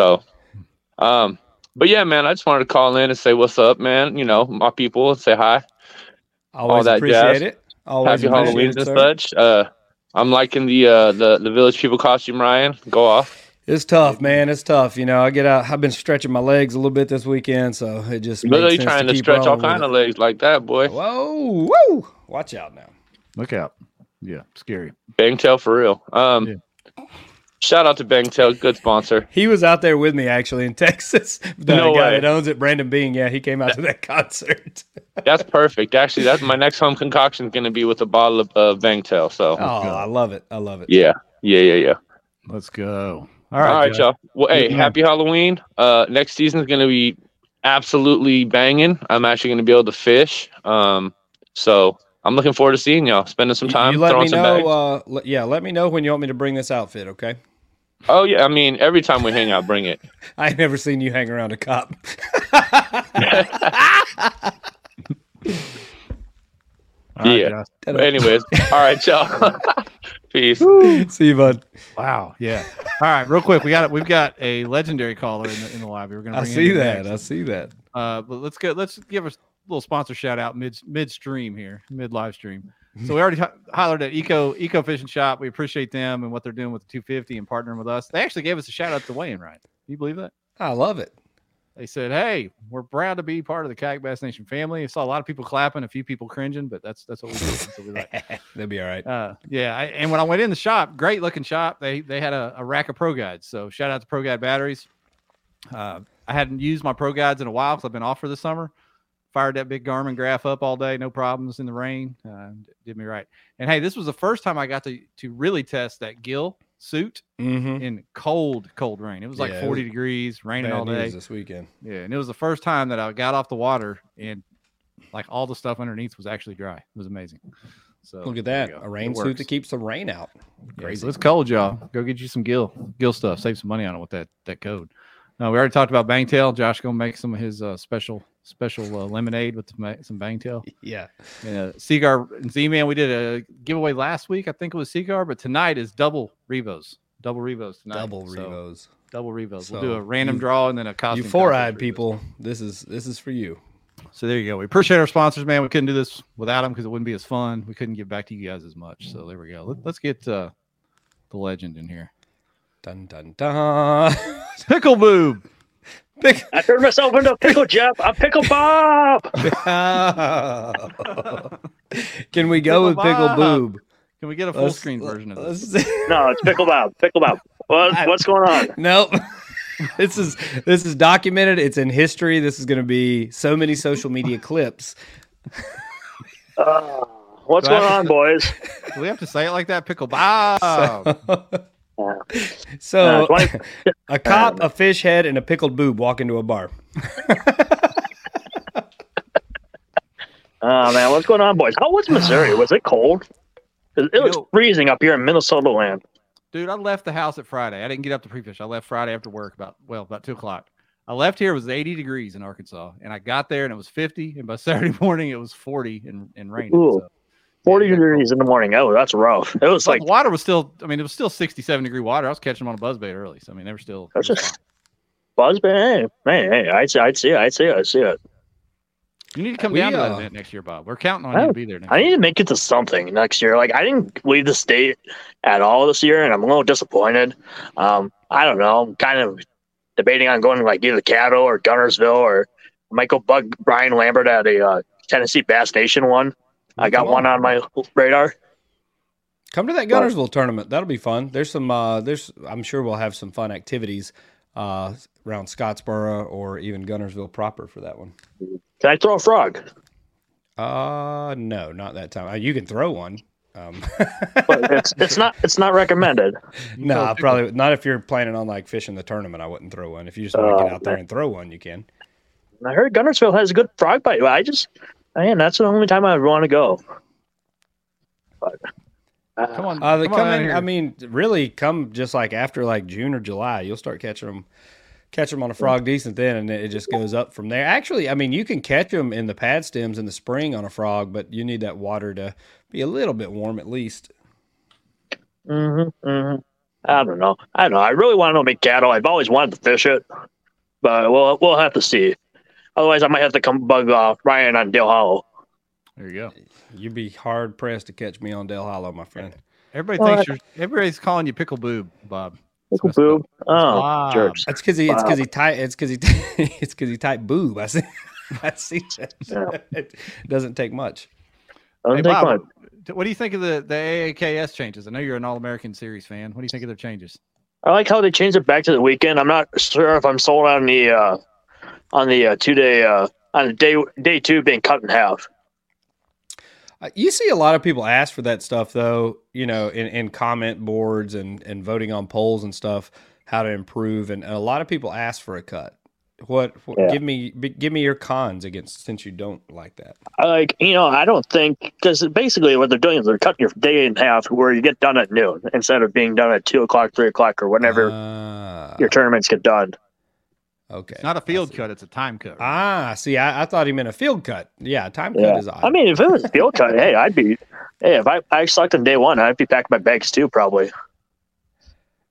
So, um, but yeah, man, I just wanted to call in and say what's up, man. You know, my people, say hi.
Always
that
appreciate
jazz.
it. Always
Happy Halloween
it,
and
sir.
such. Uh, I'm liking the uh the the village people costume, Ryan. Go off.
It's tough, man. It's tough. You know, I get out. I've been stretching my legs a little bit this weekend, so it just made
Really
sense
trying to
keep
stretch all
rolling with
kind
it.
of legs like that, boy.
Whoa, whoa! Watch out now.
Look out. Yeah, scary.
Bangtail for real. Um,
Yeah.
Shout out to Bangtail, good sponsor. *laughs*
He was out there with me actually in *laughs* Texas. The
No
guy
way.
that owns it, Brandon Bean. Yeah, he came out to that *laughs* concert.
That's perfect. Actually, that's my next home concoction is going to be with a bottle of uh, Bangtail. So
Oh, I love it. I love it.
yeah, yeah, yeah, yeah.
Let's go. All
All
right,
right, y'all. Well, hey,
Yeah.
happy Halloween. Uh, next season is going to be absolutely banging. I'm actually going to be able to fish. Um, so I'm looking forward to seeing y'all, spending some time
you let
throwing
me
some
know. Uh, yeah, let me know when you want me to bring this outfit. Okay.
Oh yeah, I mean every time we hang out, bring it. *laughs*
I ain't never seen you hang around a cop. *laughs*
All right,
Yeah.
Josh.
Anyways, *laughs* all right, y'all. Peace.
See you, bud.
Wow. Yeah. All right. Real quick, we got it. We've got a legendary caller in the in the lobby. We're gonna.
I see that.
next.
I see that.
Uh, but let's go. Let's give a little sponsor shout out mid midstream here, mid live stream. So we already ho- hollered at Eco Eco Fishing Shop. We appreciate them and what they're doing with the 250 and partnering with us. They actually gave us a shout out to Wayne, right? Can you believe that?
I love it.
They said, "Hey, we're proud to be part of the Kayak Bass Nation family." I saw a lot of people clapping, a few people cringing, but that's that's what we do. That's what we like. *laughs*
They'll be all right.
Uh, yeah, I, and when I went in the shop, great looking shop. They they had a, a rack of Pro Guides. So shout out to Pro Guide batteries. Uh, I hadn't used my Pro Guides in a while because I've been off for the summer. Fired that big Garmin graph up all day, no problems in the rain. Uh, did me right. And hey, this was the first time I got to to really test that gill suit
Mm-hmm.
in cold, cold rain. It was like
Yeah,
40
was
degrees, raining all day.
this weekend.
Yeah, and it was the first time that I got off the water and like all the stuff underneath was actually dry. It was amazing. So
Look at that. A rain suit that keeps the rain out.
Crazy. It's cold, y'all. Go get you some gill gill stuff. Save some money on it with that that code. No, we already talked about Bangtail. Josh gonna make some of his uh, special special uh, lemonade with some Bangtail. *laughs*
Yeah.
And uh, Seaguar and Z Man, we did a giveaway last week. I think it was Seaguar, but tonight is double Revos. Double Revos tonight.
Double
So,
Revos.
double Revos. we'll do a random
you-
draw and then a costume.
You four-eyed people, this is this is for you.
So there you go. We appreciate our sponsors, man. We couldn't do this without them because it wouldn't be as fun. We couldn't give back to you guys as much. So there we go. Let, us get uh, the legend in here.
Dun dun dun. *laughs*
Pickle boob.
Pick-
I turned myself into a pickle Jeff. I'm pickle Bob. *laughs*
Can we go with
Pickle
pickle
Bob.
boob?
Can we get a full
Let's-
screen version of this?
No, it's pickle Bob. Pickle Bob. What, what's going on?
Nope. *laughs* This is this is documented. It's in history. This is going to be so many social media clips.
Uh, what's
Do
going on,
to-
boys?
Do we have to say it like that? Pickle Bob.
So
Uh, 20 *laughs*
a cop, a fish head, and a pickled boob walk into a bar. *laughs*
Oh man, what's going on, boys? How was Missouri? Was it cold? It was
Yo.
freezing up here in Minnesota land.
Dude, I left the house at Friday. I didn't get up to pre-fish. I left Friday after work about well, about two o'clock. I left here it was 80 degrees in Arkansas, and I got there and it was 50, and by *laughs* Saturday morning it was 40 and, and raining.
Ooh.
So,
Forty degrees in the morning. Oh, that's rough. It was
but
like
the water was still. I mean, it was still 67 degree water. I was catching them on a buzzbait early, so I mean, they were still.
That's
it
just-
fine.
buzz. Hey, hey, hey! I'd see, I'd see it. I'd see it. I'd see it.
You need to come
We,
down to that
uh,
event next year, Bob. We're counting on you
Oh,
to be there next
I
year.
need to make it to something next year. Like I didn't leave the state at all this year, and I'm a little disappointed. Um, I don't know. I'm kind of debating on going to like either the Caddo or Guntersville, or I might go bug Brian Lambert at a uh, Tennessee Bass Nation one. I got one on my radar.
Come to that Guntersville tournament. That'll be fun. There's some. Uh, there's. I'm sure we'll have some fun activities uh, around Scottsboro or even Guntersville proper for that one.
Can I throw a frog?
Uh, no, not that time. Uh, you can throw one. Um, *laughs*
But it's it's not it's not recommended. *laughs*
no, probably not if you're planning on like fishing the tournament. I wouldn't throw one. If you just want to
Oh,
get out there and throw one, you can.
I heard Guntersville has a good frog bite. I just man, that's the only time I would want to go. But uh,
Come on,
Uh, they
come,
come,
on
in. I mean, really, come just like after like June or July, you'll start catching them, catch them on a frog decent then, and it just goes up from there. Actually, I mean, you can catch them in the pad stems in the spring on a frog, but you need that water to be a little bit warm at least.
hmm hmm I don't know. I don't know. I really want to know big Caddo. I've always wanted to fish it, but we'll we'll have to see. Otherwise, I might have to come bug uh, Ryan on Dale Hollow.
there you go.
You'd be hard pressed to catch me on Dale Hollow, my friend.
Everybody
Well,
thinks you're. Everybody's calling you pickle boob, Bob.
Pickle
messed up.
boob. Oh,
Bob.
jerks.
That's because he. It's because he tight. It's because he. *laughs* it's because he typed boob. I see. *laughs* I see.
Yeah.
it doesn't take much.
Doesn't
Hey,
take
Bob,
much.
what do you think of the the AAKS changes? I know you're an All American Series fan. What do you think of their changes?
I like how they changed it back to the weekend. I'm not sure if I'm sold on the uh, on the uh, two day uh, on day day two being cut in half.
Uh, You see a lot of people ask for that stuff, though. You know, in, in comment boards and and voting on polls and stuff, how to improve, and, and a lot of people ask for a cut. What, what
Yeah.
give me give me your cons against since you don't like that.
Like you know I don't think because basically what they're doing is they're cutting your day in half where you get done at noon instead of being done at two o'clock, three o'clock, or whenever
Ah,
your tournaments get done.
Okay,
It's not a field cut; it's a time cut.
Ah, see, I, I thought he meant a field cut. Yeah, time cut is odd.
I mean, if it was a field cut, hey, I'd be. Hey, if I I selected on day one, I'd be packing my bags too. Probably.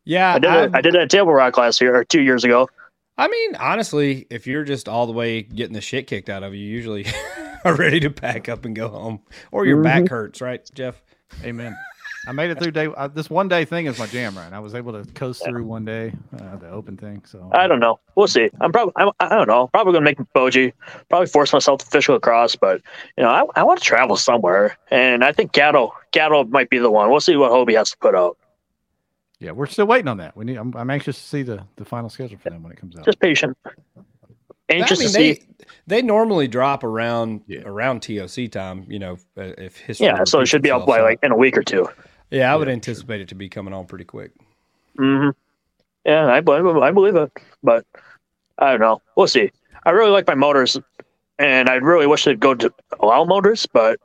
yeah,
I did.
I,
it I did it at Table Rock last year or two years ago.
I mean, honestly, if you're just all the way getting the shit kicked out of you, you usually *laughs* are ready to pack up and go home, or your back
Mm-hmm.
hurts, right, Jeff?
Amen. I made it through day. Uh, this one day thing is my jam right. I was able to coast through one day, uh, the open thing. So
I don't know. We'll see. I'm probably. I'm, I don't know. Probably gonna make Boji. Probably force myself to fish across, but you know, I, I want to travel somewhere, and I think Caddo Caddo might be the one. We'll see what Hobie has to put out.
yeah, we're still waiting on that. We need. I'm, I'm anxious to see the the final schedule for them when it comes out.
Just patient. Anxious
I mean,
to see.
they they normally drop around
Yeah.
around TOC time. You know, uh, if history.
Yeah, so it
repeats
should be up by
so-
like in a week or two.
Yeah, I would
Yeah,
anticipate it to be coming on pretty quick.
hmm Yeah, I believe I believe it, but I don't know. We'll see. I really like my motors, and I really wish they'd go to allow motors, but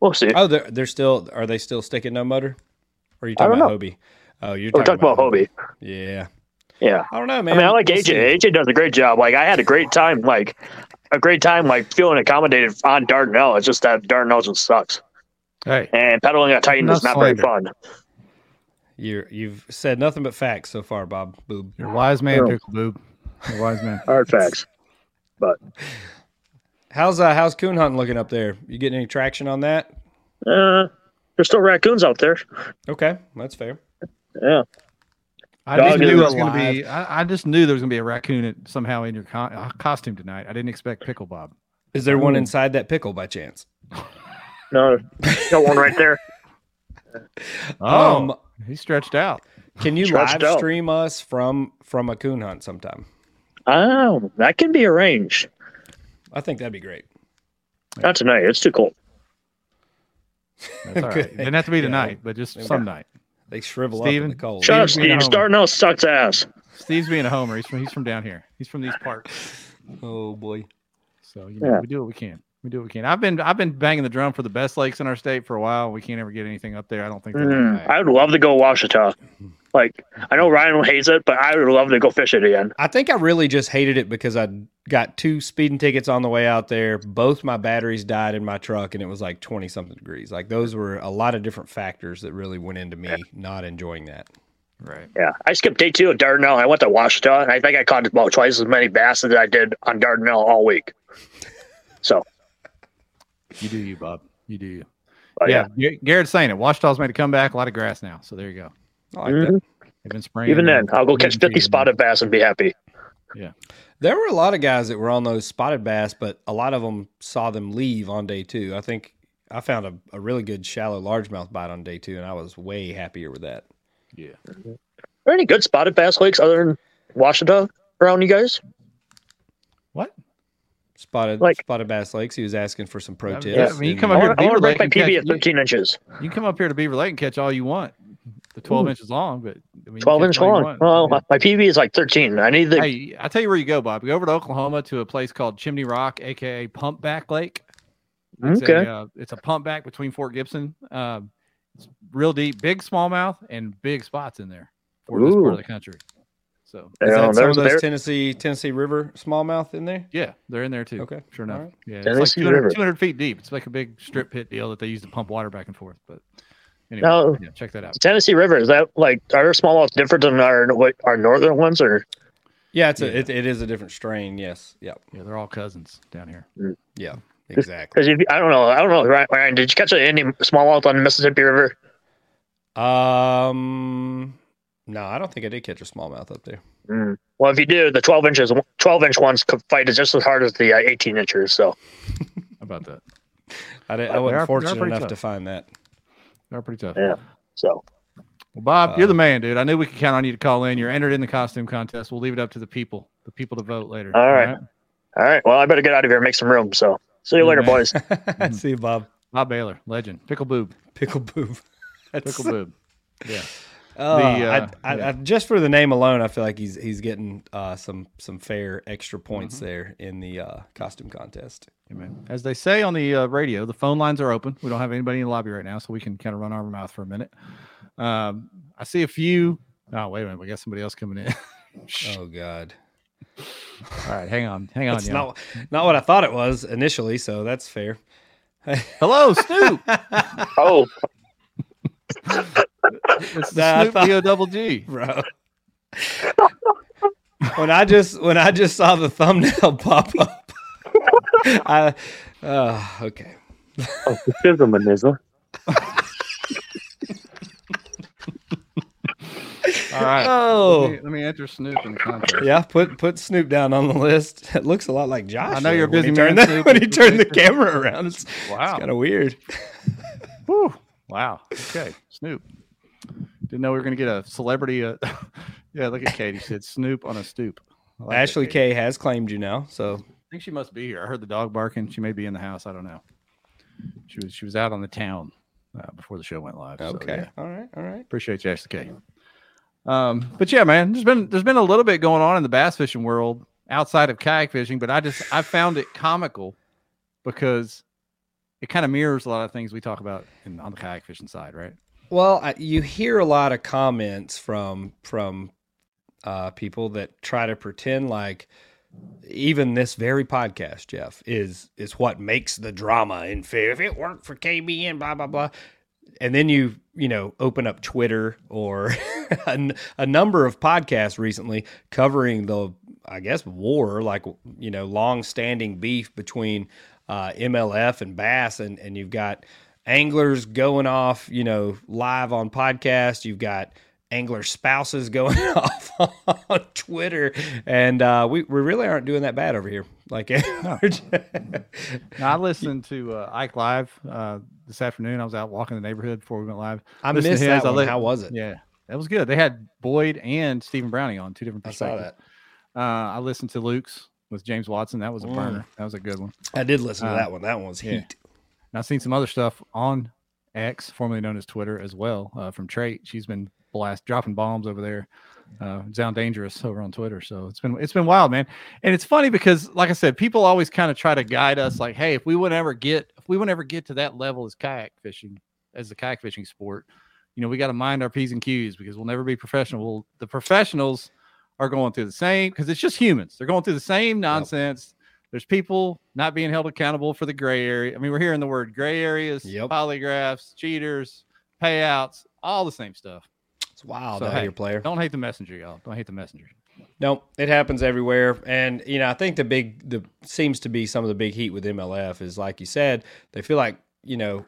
we'll see.
Oh, they're they're still are they still sticking no motor? Or are you talking about Hobie? Oh, you're
We're
talking,
talking about Hobie.
Yeah,
Yeah.
I don't know, man.
I mean, I like
We'll
AJ.
see.
AJ does a great job. Like, I had a great time, like, a great time, like, feeling accommodated on Dardanelle. It's just that Dardanelle just sucks.
Hey,
And pedaling a Titan
No
is not very fun.
You're you've said nothing but facts so far, Bob. Boob.
you're a wise man,
Girl.
Pickle Boob. You're a wise man. *laughs*
Hard facts.
But how's uh how's coon hunting looking up there? You getting any traction on that?
Uh, there's still raccoons out there.
Okay, that's fair.
Yeah.
I
Dog
just knew
is
was going to be. I, I just knew there was going to be a raccoon at, somehow in your con- uh, costume tonight. I didn't expect Pickle Bob.
Is there one inside that pickle by chance? *laughs*
No, got one right there. *laughs*
Oh,
Um,
he stretched out.
Can you
Stretched
live
out.
stream us from from a coon hunt sometime?
Oh, that can be arranged.
I think that'd be great.
Not tonight. It's too cold.
That's all right. It didn't have to be
Yeah.
tonight, but just
Okay.
some night.
They shrivel up in
Steven?
the cold.
Shut up,
Steve's being a
Steve.
homer.
Dardanelle sucks ass.
Steve's being a homer. He's from he's from down here. He's from these parts.
Oh boy.
So you know,
Yeah.
we do what we can. We do what we can. I've been I've been banging the drum for the best lakes in our state for a while. We can't ever get anything up there. I don't think.
Mm. I would love to go Ouachita. Like, I know Ryan hates it, but I would love to go fish it again.
I think I really just hated it because I got two speeding tickets on the way out there. Both my batteries died in my truck, and it was like twenty something degrees. Like those were a lot of different factors that really went into me not enjoying that.
Right.
Yeah, I skipped day two at Dardanelle. I went to Ouachita, and I think I caught about twice as many bass as I did on Dardanelle all week. So,
You do you, Bob. You do you.
but yeah.
yeah, Garrett's saying it. Ouachita's made a comeback. A lot of grass now. So there you go.
I like
Mhm.
that.
They've been spraying.
Even then, I'll go catch 50
them.
spotted bass and be happy. Yeah.
There were a lot of guys that were on those spotted bass, but a lot of them saw them leave on day two. I think I found a, a really good shallow largemouth bite on day two, and I was way happier with that.
Yeah.
Are there any good spotted bass lakes other than Washita around you guys?
What?
Spotted
Like-
spotted bass lakes. He was asking for some pro
Yeah,
tips.
yeah, I mean, you
and-
come
I
up here
want
to
to
Beaver
break
Lake
my PB
catch-
at 13 inches.
You can come up here to Beaver Lake and catch all you want. The 12 inches long, but I mean,
12
catch
inch long. Well,
Yeah.
my, my PB is like 13. I need the.
Hey, I tell you where you go, Bob. You go over to Oklahoma to a place called Chimney Rock, aka Pumpback Lake. It's
Okay.
A, uh, it's a pump back between Fort Gibson. Um, it's real deep, big smallmouth, and big spots in there for this part
Ooh.
of the country. So
Is
You know,
that some of those
there-
Tennessee Tennessee River smallmouth in there?
yeah, they're in there too.
Okay.
sure enough.
Alright.
Yeah, it's
Tennessee
like 200,
River.
200 feet deep. It's like a big strip pit deal that they use to pump water back and forth. But anyway,
Now-
yeah, check that out.
Tennessee River, is that like, are our smallmouths different than our what, our northern ones? Or
Yeah, it's a, It, it is a different strain. Yes. Yep.
Yeah, they're all cousins down here.
Yeah. Exactly.
Because I don't know. I don't know. Ryan, Ryan, did you catch any smallmouth on the Mississippi River?
Um. No, I don't think I did catch a smallmouth up there.
Mm. Well, if you do, the 12 inches, 12 inch ones could fight just as hard as the uh, 18 inchers. So,
How about that? *laughs*
I, didn't, I wasn't
are
fortunate enough
tough.
to find that.
They're pretty tough.
Yeah. So
Well, Bob,
Uh,
you're the man, dude. I knew we could count on you to call in. You're entered in the costume contest. We'll leave it up to the people, the people to vote later.
All right. all right. Well, I better get out of here and make some room. So see you
Yeah,
later,
man.
boys. *laughs*
See you, Bob.
Bob Baylor, legend. Pickle boob.
Pickle boob. *laughs*
Pickle boob. Yeah.
Uh,
The, uh,
I, I,
yeah.
I, just for the name alone, I feel like he's he's getting uh, some some fair extra points
Mm-hmm.
there in the uh, costume contest.
Amen. As they say on the uh, radio, the phone lines are open. We don't have anybody in the lobby right now, so we can kind of run our mouth for a minute. Um, I see a few. Oh, wait a minute. We got somebody else coming in. *laughs*
Oh God,
All right, hang on, hang on.
that's
y'all.
not not what I thought it was initially. So that's fair.
Hello, Snoop. *laughs*
oh, *laughs*
It's the
Nah, I
Snoop
thought-
D-O double G. *laughs*
bro. when I just when I just saw the thumbnail *laughs* pop up, *laughs* I uh, okay.
oh schism and nizzle.
All right. Let
Oh
me, let me enter Snoop in the contest.
yeah, put put Snoop down on the list. It looks a lot like Josh.
I know you're a
there when he
busy
turned
man,
the- when he turned the camera around. It's,
Wow.
kind of weird.
Whew. Wow. Okay. Snoop. Didn't know we were going to get a celebrity. Uh, *laughs* yeah, look at Katie. She said Snoop on a stoop. Like
Ashley
Katie.
K has claimed you now, so
I think she must be here. I heard the dog barking. She may be in the house. I don't know. She was she was out on the town uh, before the show went live. so,
okay.
yeah.
All right, all right.
Appreciate you, Ashley K. Um, but yeah, man, there's been there's been a little bit going on in the bass fishing world outside of kayak fishing, but I just I found it comical because it kind of mirrors a lot of things we talk about in, on the kayak fishing side, right?
Well, I, you hear a lot of comments from from uh, people that try to pretend like even this very podcast, Jeff, is is what makes the drama in fair. If it worked for KBN, blah blah blah, and then you you know open up Twitter or *laughs* a number of podcasts recently covering the I guess war, like you know, long standing beef between uh, MLF and Bass, and and you've got anglers going off, you know, live on podcast. You've got angler spouses going *laughs* off on Twitter, and uh, we we really aren't doing that bad over here. Like,
Now, *laughs* I listened to uh, Ike live uh, this afternoon. I was out walking the neighborhood before we went live.
I
Listened
missed
his.
that
I
one. How was it?
Yeah, that was good. They had Boyd and Stephen Browning on two different
I saw that.
Uh, I listened to Luke's with James Watson. That was a
Mm.
burner. That was a good one.
I did listen to
Uh,
that one. That one was
yeah. And I've seen some other stuff on X, formerly known as Twitter, as well uh, from Trait. She's been blast dropping bombs over there. Uh, sound dangerous over on Twitter. So it's been it's been wild, man. And it's funny because, like I said, people always kind of try to guide us, like, hey, if we would ever get if we would ever get to that level as kayak fishing, as the kayak fishing sport, you know, we got to mind our p's and q's because we'll never be professional. Well, the professionals are going through the same because it's just humans. They're going through the same nonsense. There's people not being held accountable for the gray area. I mean, we're hearing the word gray areas,
Yep.
polygraphs, cheaters, payouts, all the same stuff.
It's wild
So, hey,
your player.
Don't hate the messenger, y'all. Don't hate the messenger.
No, it happens everywhere, and you know I think the big the seems to be some of the big heat with MLF is like you said they feel like you know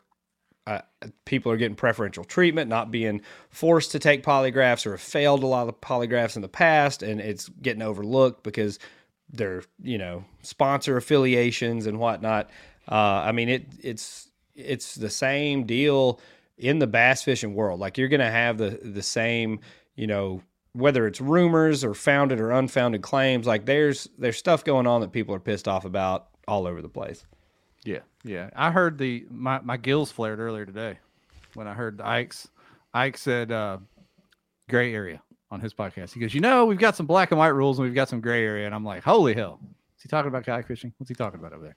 uh, people are getting preferential treatment, not being forced to take polygraphs or have failed a lot of polygraphs in the past, and it's getting overlooked because they're you know sponsor affiliations and whatnot. Uh, I mean it it's it's the same deal in the bass fishing world. Like you're gonna have the the same you know whether it's rumors or founded or unfounded claims, like there's there's stuff going on that people are pissed off about all over the place.
Yeah, yeah. I heard the my my gills flared earlier today when I heard Ike's. Ike said uh, gray area on his podcast. He goes, you know, we've got some black and white rules and we've got some gray area, and I'm like, holy hell, is he talking about kayak fishing? What's he talking about over there?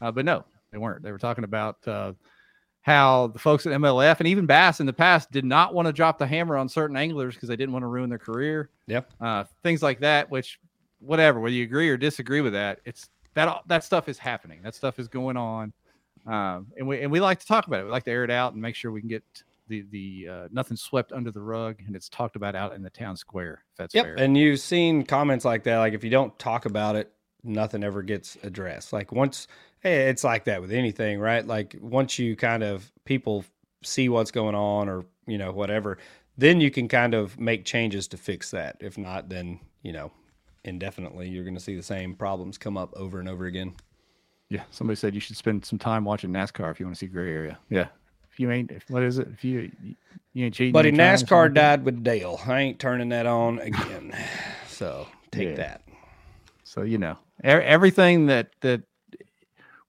Uh, but no, they weren't. They were talking about uh, how the folks at MLF and even Bass in the past did not want to drop the hammer on certain anglers because they didn't want to ruin their career.
Yep.
Uh, things like that, which whatever, whether you agree or disagree with that, it's that that stuff is happening. That stuff is going on. Um, and we and we like to talk about it. We like to air it out and make sure we can get the the uh, nothing swept under the rug and it's talked about out in the town square. If that's
Yep.
fair.
And you've seen comments like that. Like if you don't talk about it, nothing ever gets addressed. Like once, hey, it's like that with anything, right? Like once you kind of people see what's going on or you know whatever, then you can kind of make changes to fix that. If not, then you know indefinitely you're going to see the same problems come up over and over again.
Yeah, somebody said you should spend some time watching NASCAR if you want to see gray area. Yeah, if you ain't, if, what is it? If you you ain't cheating,
Buddy,
you ain't trying or
NASCAR died with Dale. I ain't turning that on again. *sighs* So take
Yeah.
that.
So you know everything that that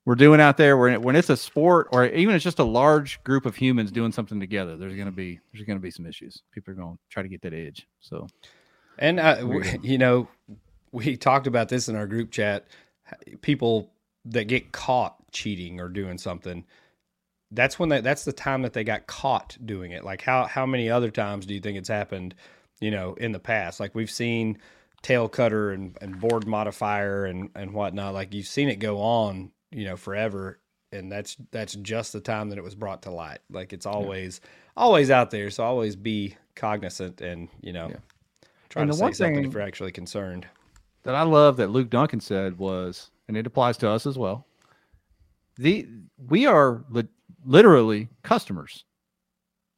we're doing out there, when when it's a sport or even it's just a large group of humans doing something together, there's gonna be there's gonna be some issues. People are going to try to get that edge. So
And uh,
you
know, we talked about this in our group chat. People that get caught cheating or doing something, that's when they, that's the time that they got caught doing it. Like how how many other times do you think it's happened? You know, in the past, like we've seen tail cutter and, and board modifier and and whatnot. Like you've seen it go on, you know, forever. And that's that's just the time that it was brought to light. Like it's always always out there. So always be cognizant and you know
Yeah.
try
And
to
the
say
one
something
thing-
if you're actually concerned.
that I love that Luke Duncan said was, and it applies to us as well. The we are li- literally customers.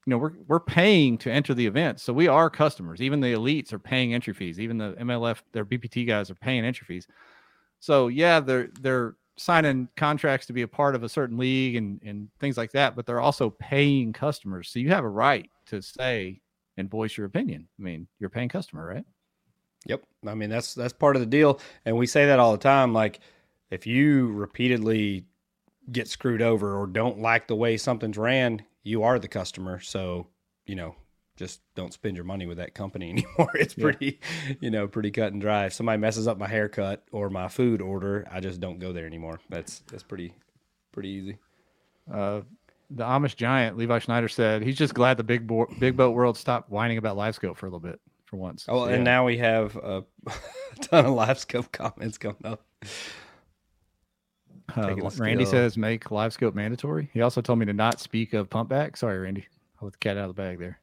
You know, we're we're paying to enter the event, so we are customers. Even the elites are paying entry fees. Even the MLF, their BPT guys are paying entry fees. So yeah, they're they're signing contracts to be a part of a certain league and and things like that, but they're also paying customers. So you have a right to say and voice your opinion. I mean, you're paying customer, right?
Yep. I mean that's that's part of the deal, and we say that all the time. Like if you repeatedly get screwed over or don't like the way something's ran, you are the customer. So you know, just don't spend your money with that company *laughs* anymore. It's
Yeah.
pretty, you know, pretty cut and dry. If somebody messes up my haircut or my food order, I just don't go there anymore. That's that's pretty pretty easy.
Uh, the Amish giant Levi Schneider said he's just glad the big bo- big boat world stopped whining about live scope for a little bit for once.
Oh, and
yeah.
now we have a *laughs* ton of live scope comments coming up.
Uh, Randy says make live scope mandatory. He also told me to not speak of pump back. Sorry, Randy. I let the cat out of the bag there.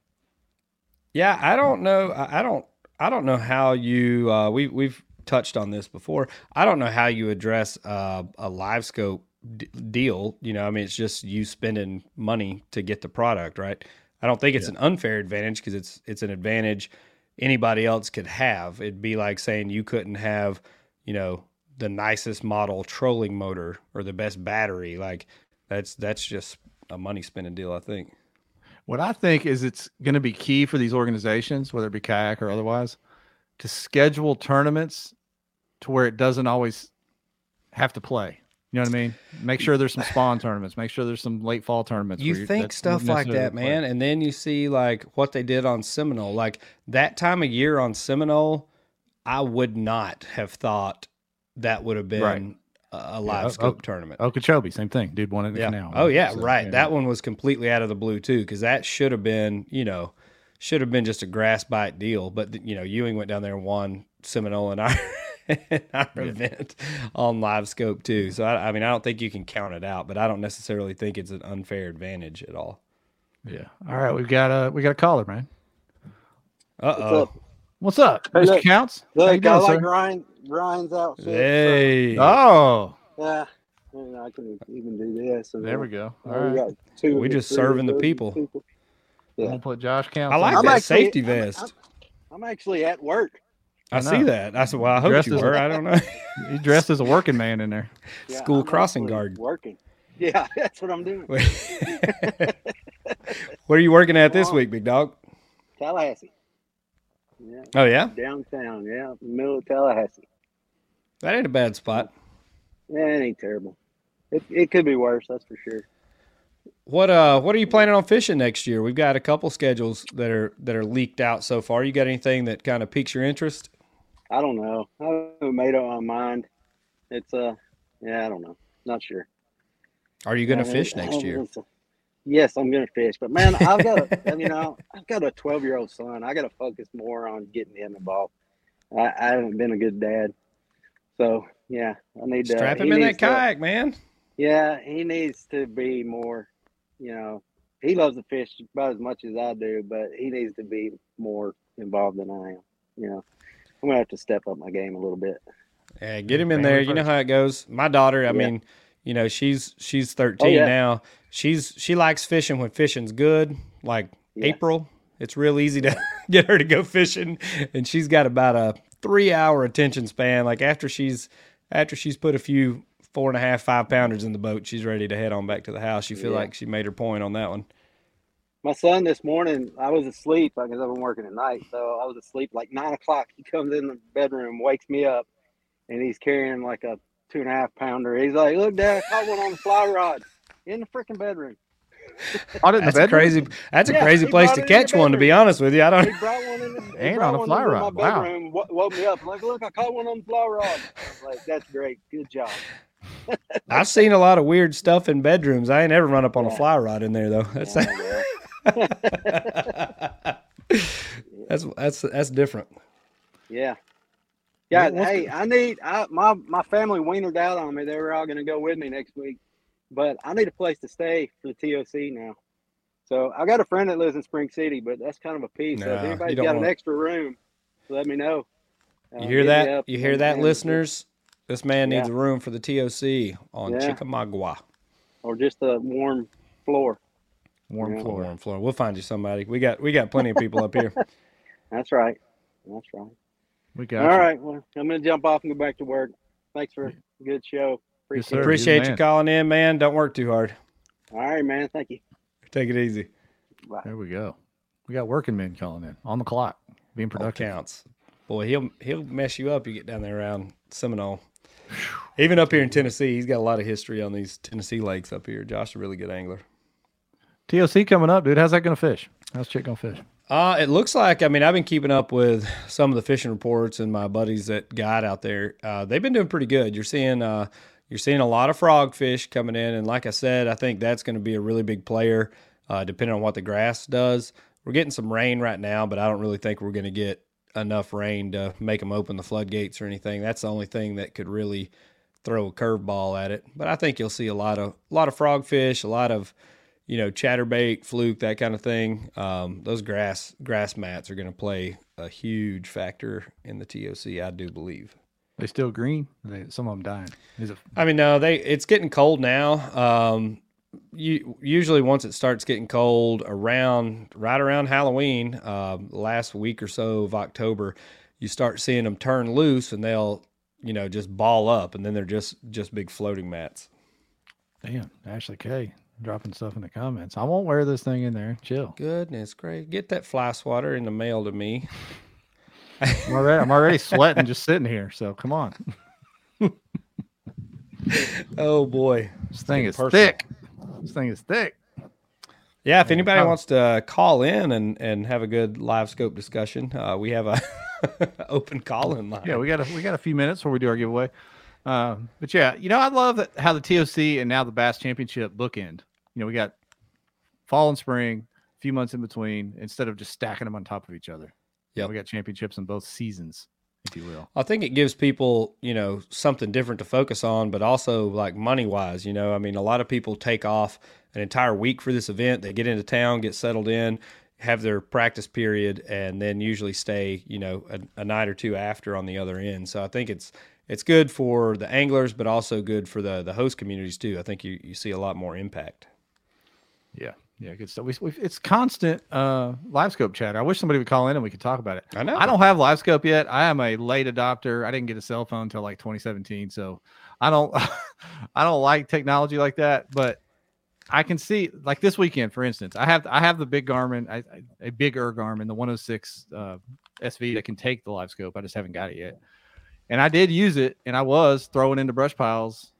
Yeah, I don't know. I don't. I don't know how you. Uh, we we've touched on this before. I don't know how you address uh, a live scope d- deal. You know, I mean, it's just you spending money to get the product, right? I don't think it's an unfair advantage because it's it's an advantage anybody else could have. It'd be like saying you couldn't have, you know, the nicest model trolling motor or the best battery. Like that's that's just a money spending deal. I think.
What I think is it's going to be key for these organizations, whether it be kayak or otherwise, to schedule tournaments to where it doesn't always have to play. You know what I mean? Make sure there's some spawn tournaments. Make sure there's some late fall tournaments.
You think stuff like that, man, and then you see like what they did on Seminole. Like that time of year on Seminole, I would not have thought that would have been
Right.
a a live
oh,
scope
oh,
tournament.
Okeechobee, same thing. Dude won it in the
yeah.
canal.
Oh yeah,
So,
right.
yeah.
That one was completely out of the blue too, because that should have been, you know, should have been just a grass bite deal. But you know, Ewing went down there and won Seminole and our, our event on live scope too. So I, I mean, I don't think you can count it out, but I don't necessarily think it's an unfair advantage at all.
Yeah. All right, we've got a we got a caller, man.
Uh oh.
Up?
What's up,
Hey,
Mr.
look,
Counts? How you
Look, I
doing,
like
sir?
Ryan, Ryan's outfit. so,
Hey.
Oh,
yeah, and I can even do this. And
there we go. All
uh, we
right.
got two
We
or
just serving the
of those
people.
I'm
Yeah.
gonna put Josh Counts.
I like
on.
that
actually-
safety
I'm-
vest.
I'm, I'm actually at work.
I,
I
see that. I said, well, I hope
Dressed
you
as
were. I don't know. *laughs*
He dressed as a working man in there.
Yeah,
School
I'm
crossing guard.
Working. Yeah, *laughs* that's what I'm doing. *laughs*
Where are you working at this week, big dog?
Tallahassee. Yeah,
Oh yeah,
downtown. Yeah, middle of Tallahassee.
that ain't a bad spot.
Yeah, it ain't terrible. It, it could be worse, that's for sure.
What uh, what are you planning on fishing next year? We've got a couple schedules that are that are leaked out so far. You got anything that kind of piques your interest?
I don't know. I haven't made up my mind. It's uh, yeah, I don't know. Not sure.
Are you going to
Uh,
fish next year?
It's a- Yes, I'm gonna fish, but man, I've got a, *laughs* you know I've got a 12 year old son. I got to focus more on getting him involved. I, I haven't been a good dad, so yeah, I need to
Strap
he
him in that
needs to-
kayak, man.
yeah, he needs to be more. You know, he loves to fish about as much as I do, but he needs to be more involved than I am. You know, I'm gonna have to step up my game a little bit.
Yeah, get him in there. You know how it goes. My daughter, I
Yeah.
mean, you know, she's she's 13
yeah.
now. She's she likes fishing when fishing's good, like
Yeah.
April. It's real easy to *laughs* get her to go fishing, and she's got about a three hour attention span. Like after she's after she's put a few four and a half, five pounders in the boat. She's ready to head on back to the house. You feel
Yeah.
like she made her point on that one.
My son this morning, I was asleep because I've been working at night. So I was asleep like nine o'clock. He comes in the bedroom, wakes me up, and he's carrying like a two and a half pounder. He's like, "Look, Dad, I caught one on the fly rod in the freaking bedroom."
Caught it in
That's a
bedroom?
crazy. That's a crazy place to
it in the
catch one. To be honest with you, I don't.
He brought one in. The, he
And on a fly rod.
My
Wow.
bedroom, wo- woke me up. Like, look, I caught one on the fly rod. I was like, that's great. Good job. *laughs*
I've seen a lot of weird stuff in bedrooms. I ain't ever run up on a fly rod in there though. *laughs* That's
Yeah, well, *laughs*
that's that's that's different.
yeah. Yeah,
what's
hey, I need I my my family wienered out on me. They were all going to go with me next week, but I need a place to stay for the TOC now. So I got a friend that lives in Spring City, but that's kind of a piece. so if anybody's
don't
got an extra room, let me know. Uh,
You hear that? You hear that, listeners? This man needs a room for the TOC on
Yeah.
Chickamauga.
or just a warm floor.
Warm
Yeah.
floor.
Warm floor. We'll find you somebody. We got we got plenty of people up here. *laughs*
That's right. That's right.
We got
All
you.
right. Well, I'm going to jump off and go back to work. Thanks for a good show. Appreciate
sir.
it.
Appreciate you
man.
calling in, man. Don't work too hard.
All right, man. Thank you.
Take it easy.
Bye.
There we go. We got working men calling in on the clock, being
All
productive.
counts. Boy, he'll he'll mess you up. You get down there around Seminole. Even up here in Tennessee, he's got a lot of history on these Tennessee lakes up here. Josh a really good angler.
TOC coming up, dude. How's that gonna fish? How's Chick gonna fish?
Uh, it looks like I mean I've been keeping up with some of the fishing reports and my buddies that guide out there. Uh, they've been doing pretty good. You're seeing uh, you're seeing a lot of frogfish coming in, and like I said, I think that's going to be a really big player, uh, depending on what the grass does. We're getting some rain right now, but I don't really think we're going to get enough rain to make them open the floodgates or anything. That's the only thing that could really throw a curveball at it. But I think you'll see a lot of a lot of frogfish, a lot of you know, chatterbait, fluke, that kind of thing. Um, those grass grass mats are going to play a huge factor in the TOC, I do believe.
They still green? They, some of them dying. Is it?
I mean, no, they it's getting cold now. Um, you, usually once it starts getting cold around right around Halloween, um, last week or so of October, you start seeing them turn loose and they'll you know just ball up and then they're just just big floating mats.
Damn, Ashley K dropping stuff in the comments. I won't wear this thing in there. Chill.
Goodness great, get that fly swatter in the mail to me.
I'm already, I'm already sweating just sitting here. So come on. *laughs*
Oh boy,
This thing is
personal.
thick. This thing is thick.
Yeah, if anybody wants to call in and, and have a good live scope discussion, uh, we have a *laughs* open call in line.
Yeah, we got a we got a few minutes before we do our giveaway. Uh, but yeah, you know, I love that how the TOC and now the Bass Championship bookend. You know, we got fall and spring, a few months in between, instead of just stacking them on top of each other. Yeah, we got championships in both seasons, if you will.
I think it gives people, you know, something different to focus on, but also like money wise, you know, I mean, a lot of people take off an entire week for this event. They get into town, get settled in, have their practice period, and then usually stay, you know, a, a night or two after on the other end. So I think it's it's good for the anglers, but also good for the the host communities too. I think you you see a lot more impact.
Yeah, yeah, good stuff. We, we, it's constant uh, live scope chatter. I wish somebody would call in and we could talk about it.
I know.
I don't have live scope yet. I am a late adopter. I didn't get a cell phone until like 2017, so I don't *laughs* I don't like technology like that. But I can see like this weekend, for instance, I have I have the big Garmin, I, I, a bigger Garmin, the 106 uh, SV that can take the live scope. I just haven't got it yet, and I did use it, and I was throwing into brush piles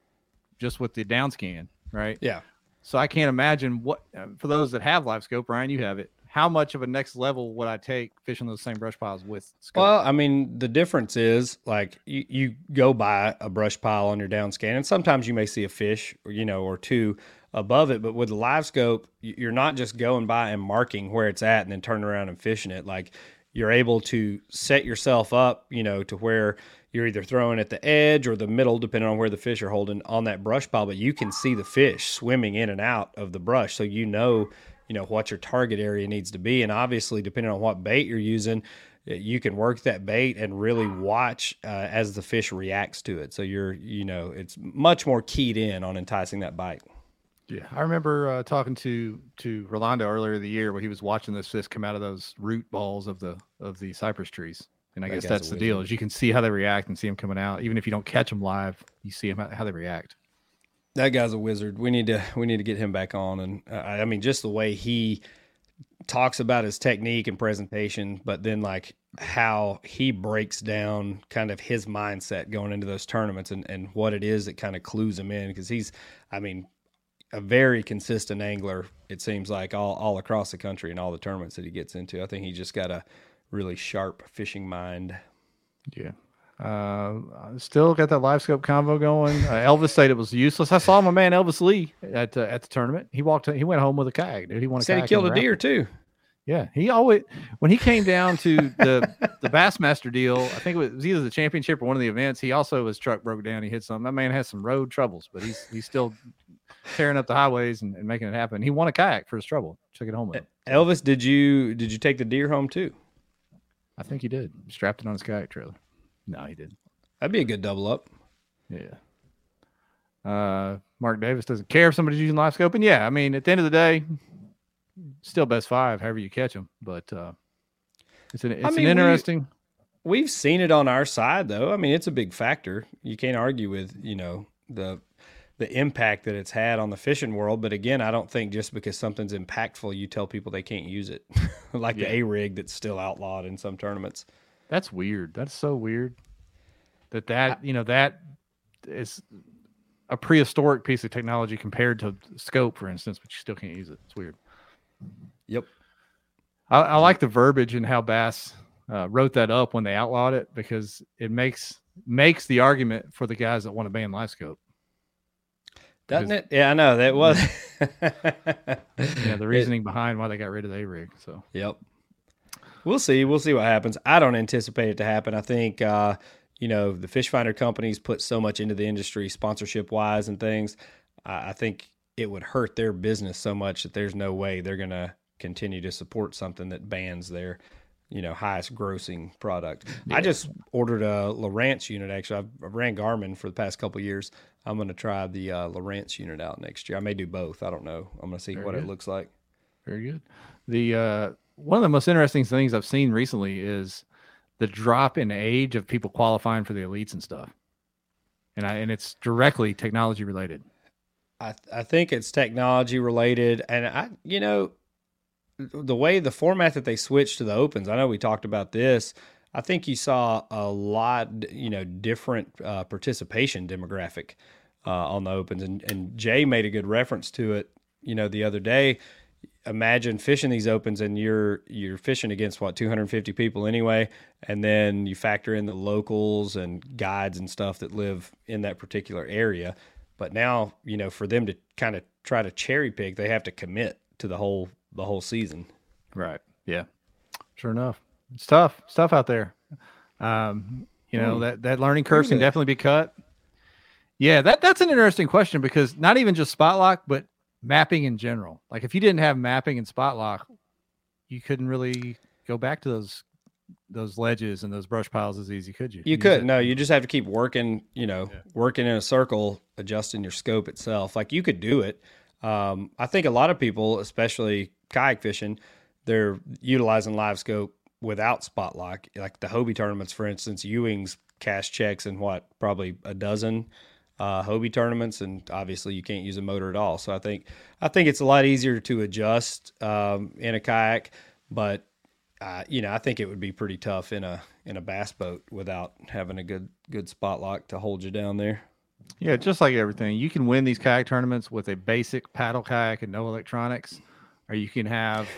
just with the down scan, right?
Yeah.
So I can't imagine what uh, for those that have live scope, Ryan, you have it. How much of a next level would I take fishing those same brush piles with scope?
Well, I mean, the difference is like you, you go by a brush pile on your down scan, and sometimes you may see a fish, or, you know, or two above it. But with the live scope, you're not just going by and marking where it's at and then turning around and fishing it. Like you're able to set yourself up, you know, to where you're either throwing at the edge or the middle, depending on where the fish are holding on that brush pile. But you can see the fish swimming in and out of the brush, so you know, you know what your target area needs to be. And obviously, depending on what bait you're using, you can work that bait and really watch uh, as the fish reacts to it. So you're, you know, it's much more keyed in on enticing that bite.
Yeah, I remember uh, talking to to Rolando earlier the year where he was watching those fish come out of those root balls of the of the cypress trees, and I
That
guess that's the deal is you can see how they react and see them coming out, even if you don't catch them live, you see how, how they react.
That guy's a wizard. We need to we need to get him back on, and uh, I mean, just the way he talks about his technique and presentation, but then like how he breaks down kind of his mindset going into those tournaments and, and what it is that kind of clues him in. Because he's, I mean, a very consistent angler. It seems like all all across the country and all the tournaments that he gets into. I think he just got a really sharp fishing mind.
Yeah. Uh, still got that live scope convo going. Uh, Elvis said it was useless. I saw my man Elvis Lee at uh, at the tournament. He walked. He went home with a kayak. Dude, he won a
Said he killed a deer too.
Yeah, he always when he came down to *laughs* the the Bassmaster deal. I think it was either the championship or one of the events. He also his truck broke down. He hit something. That man has some road troubles, but he's he's still tearing up the highways and, and making it happen. He won a kayak for his trouble. Took it home with him.
Elvis, did you did you take the deer home too?
I think he did. Strapped it on his kayak trailer. No, he didn't.
That'd be a good double up.
Yeah. Uh, Mark Davis doesn't care if somebody's using live scope, and yeah, I mean, at the end of the day, still best five, however you catch them. But uh, it's an it's
mean,
an
we-
interesting.
We've seen it on our side though. I mean, it's a big factor. You can't argue with, you know, the the impact that it's had on the fishing world, but again, I don't think just because something's impactful you tell people they can't use it. *laughs* like
Yeah.
the A-rig that's still outlawed in some tournaments.
That's weird. That's so weird. That that you know that is a prehistoric piece of technology compared to scope, for instance, but you still can't use it. It's weird.
Yep.
I, I like the verbiage and how Bass uh, wrote that up when they outlawed it because it makes makes the argument for the guys that want to ban live scope.
Doesn't it? Yeah, I know that was *laughs*
Yeah, the reasoning behind why they got rid of the A rig. So
Yep. We'll see. We'll see what happens. I don't anticipate it to happen. I think, uh, you know, the fish finder companies put so much into the industry, sponsorship wise and things. I I think it would hurt their business so much that there's no way they're going to continue to support something that bans their, you know, highest grossing product. I just ordered a Lowrance unit. Actually, I've, I've ran Garmin for the past couple years. I'm going to try the uh, Lowrance unit out next year. I may do both. I don't know. I'm going to see
Very
what it looks like.
Very good. The uh, one of the most interesting things I've seen recently is the drop in age of people qualifying for the elites and stuff, and I and it's directly technology related.
I I think it's technology related, and I you know the way the format that they switched to the opens. I know we talked about this. I think you saw a lot, you know, different uh, participation demographic uh, on the opens, and and Jay made a good reference to it. You know, the other day. Imagine fishing these opens, and you're you're fishing against what 250 people anyway, and then you factor in the locals and guides and stuff that live in that particular area. But now, you know, for them to kind of try to cherry pick, they have to commit to the whole the whole season.
Right. Yeah. Sure enough, it's tough. It's tough out there. Um, you know
Hmm.
that that learning curve can definitely be cut. Yeah, that that's an interesting question because not even just spot lock, but mapping in general. Like if you didn't have mapping and spot lock, you couldn't really go back to those those ledges and those brush piles as easy, could you?
You
Use
could no, you just have to keep working. You know, working in a circle, adjusting your scope itself. Like you could do it. Um, I think a lot of people, especially kayak fishing, they're utilizing live scope without spot lock. Like the Hobie tournaments, for instance, Ewing's cash checks and what probably a dozen uh, Hobie tournaments, and obviously you can't use a motor at all. So I think I think it's a lot easier to adjust um, in a kayak, but uh, you know I think it would be pretty tough in a in a bass boat without having a good good spot lock to hold you down there.
Yeah, just like everything, you can win these kayak tournaments with a basic paddle kayak and no electronics, or you can have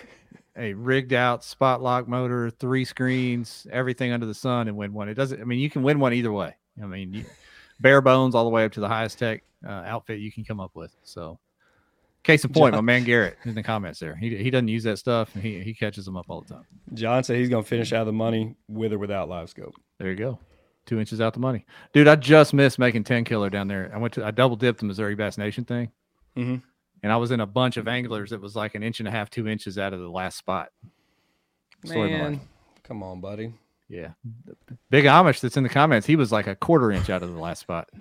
a rigged out spot lock motor, three screens, everything under the sun, and win one. It doesn't. I mean, you can win one either way. I mean, you, bare bones all the way up to the highest tech uh, outfit you can come up with. So, case in point, my man Garrett in the comments there. He he doesn't use that stuff, and he he catches them up all the time.
John said he's going to finish out the money with or without live scope.
There you go. Two inches out the money, dude. I just missed making ten killer down there. I went to I double dipped the Missouri Bass Nation thing,
Mhm.
and I was in a bunch of anglers that was like an inch and a half, two inches out of the last spot. Of
Man, come on, buddy.
Yeah, Big Amish that's in the comments. He was like a quarter inch out of the last spot. *laughs*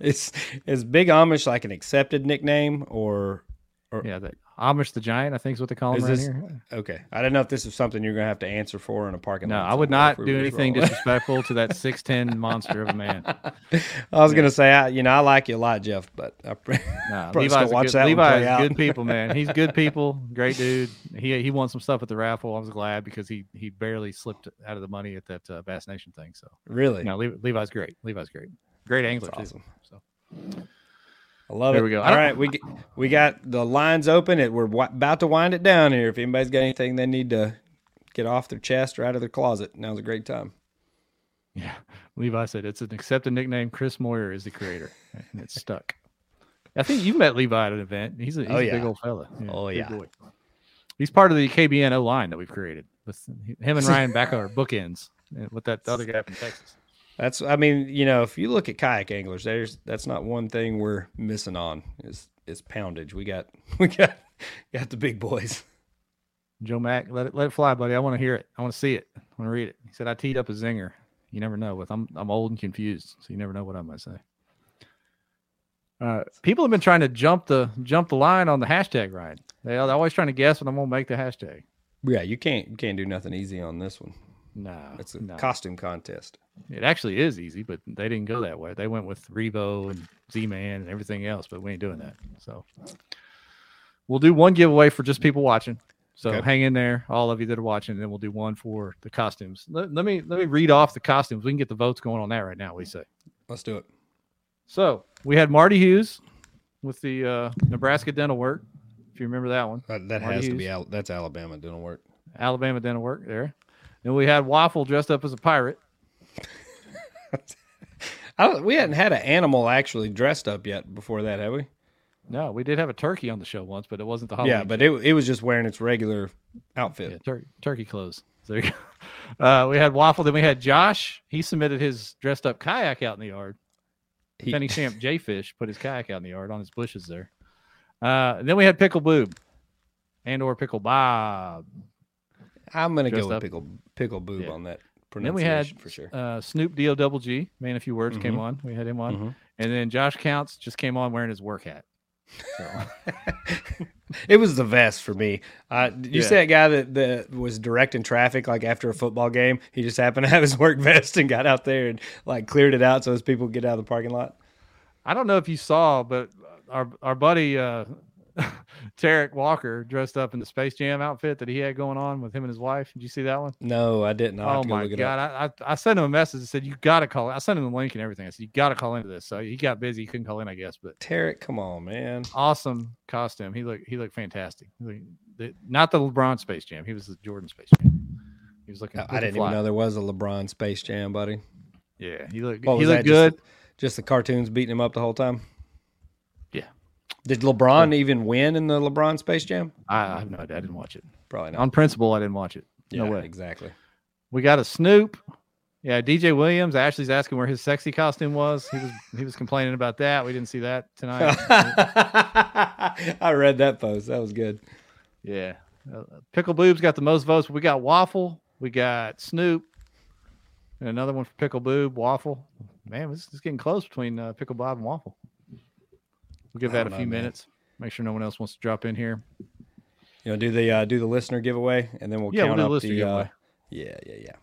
Is is Big Amish like an accepted nickname or? or
Yeah, that Amish the Giant, I think is what they call him
Is
around
this
here.
okay? I don't know if this is something you're gonna have to answer for in a parking
No,
lot.
No, I would not do anything disrespectful to that *laughs* six ten monster of a man. *laughs*
I was gonna say, I, you know, I like you a lot, Jeff, but I *laughs*
Nah, Levi's,
watch
good,
that one play
is
out.
good people, man. He's good people, great dude. He he won some stuff at the raffle. I was glad because he he barely slipped out of the money at that uh, Bass Nation thing. So
Really?
no, Levi's great. Levi's great. Great angler
That's
too.
awesome.
So
I love
There
it.
we go. I
All
don't-
right, we we got the lines open. It we're wi- about to wind it down here. If anybody's got anything they need to get off their chest or out of their closet, now's a great time.
yeah, Levi said it's an accepted nickname. Chris Moyer is the creator, and it's stuck. I think you met Levi at an event. He's a, he's
Oh,
a big old fella.
Oh, yeah.
boy. He's part of the KBNO line that we've created. Him and *laughs* Ryan back are bookends uh, with that other guy from Texas.
That's I mean, you know, if you look at kayak anglers, there's that's not one thing we're missing on is is poundage. We got *laughs* we got got the big boys.
Joe Mack, let it let it fly, buddy. I want to hear it. I want to see it. I want to read it. He said I teed up a zinger. You never know. With I'm I'm old and confused, so you never know what I might say. Uh, people have been trying to jump the jump the line on the hashtag ride. They, they're always trying to guess when I'm gonna make the hashtag.
Yeah, you can't you can't do nothing easy on this one.
No,
It's a
no.
costume contest.
It actually is easy, but they didn't go that way. They went with Revo and Z Man and everything else, but we ain't doing that. So we'll do one giveaway for just people watching. So
Okay.
hang in there, all of you that are watching, and then we'll do one for the costumes. Let, let me let me read off the costumes. We can get the votes going on that right now. We say
Let's do it.
so. We had Marty Hughes with the uh, Nebraska Dental Work. If you remember that one,
That, that
Marty
has to be Al- that's Alabama. dental work.
Alabama Dental Work there. And we had Waffle dressed up as a pirate. *laughs*
I we hadn't had an animal actually dressed up yet before that, have we?
No, we did have a turkey on the show once, but it wasn't the Halloween.
yeah, but it it was just wearing its regular outfit.
Yeah, tur- turkey clothes. So there you go. Uh, we had Waffle. Then we had Josh. He submitted his dressed up kayak out in the yard.
He-
Defending *laughs* champ J Fish put his kayak out in the yard on his bushes there. Uh, then we had Pickle Boob and or Pickle Bob.
I'm gonna
Dressed
go with
up.
pickle pickle boob
Yeah.
on that
then we had
for sure.
uh, Snoop D O double G. Man, a few words came
Mhm.
on. We had him on.
Mhm.
And then Josh Counts just came on wearing his work hat. So *laughs*
It was the vest for me. Uh, did you
Yeah.
see that guy that, that was directing traffic like after a football game? He just happened to have his work *laughs* vest and got out there and like cleared it out so his people could get out of the parking lot.
I don't know if you saw, but our our buddy uh, *laughs* Tarek Walker dressed up in the Space Jam outfit that he had going on with him and his wife. Did you see that one?
No, I didn't. I'll
oh
to go
my god! I, I I sent him a message and said you got to call. I sent him the link and everything. I said you got to call into this. So he got busy, he couldn't call in, I guess. But
Tarek, come on, man.
awesome costume. He looked he looked fantastic. He looked- the, not the LeBron Space Jam. He was the Jordan Space Jam. He was looking.
I, I didn't
fly.
even know there was a LeBron Space Jam, buddy.
Yeah, he looked.
What
he looked
that?
good.
Just, just the cartoons beating him up the whole time.
Yeah.
Did LeBron even win in the LeBron Space Jam?
I, I have no idea. I didn't watch it.
Probably not.
On principle, I didn't watch it.
yeah,
way.
exactly.
We got a Snoop. Yeah, DJ Williams. Ashley's asking where his sexy costume was. He was he was complaining about that. We didn't see that tonight. *laughs*
I read that post. That was good.
yeah, uh, Pickle Boob's got the most votes. We got Waffle. We got Snoop. And another one for Pickle Boob, Waffle. Man, this is getting close between uh, Pickle Bob and Waffle. We'll give that a
don't
few
know, man.
minutes. Make sure no one else wants to drop in here.
You know, do the uh, do the listener giveaway, and then we'll
Yeah, we'll
count
the
up the. Uh, yeah, yeah, yeah.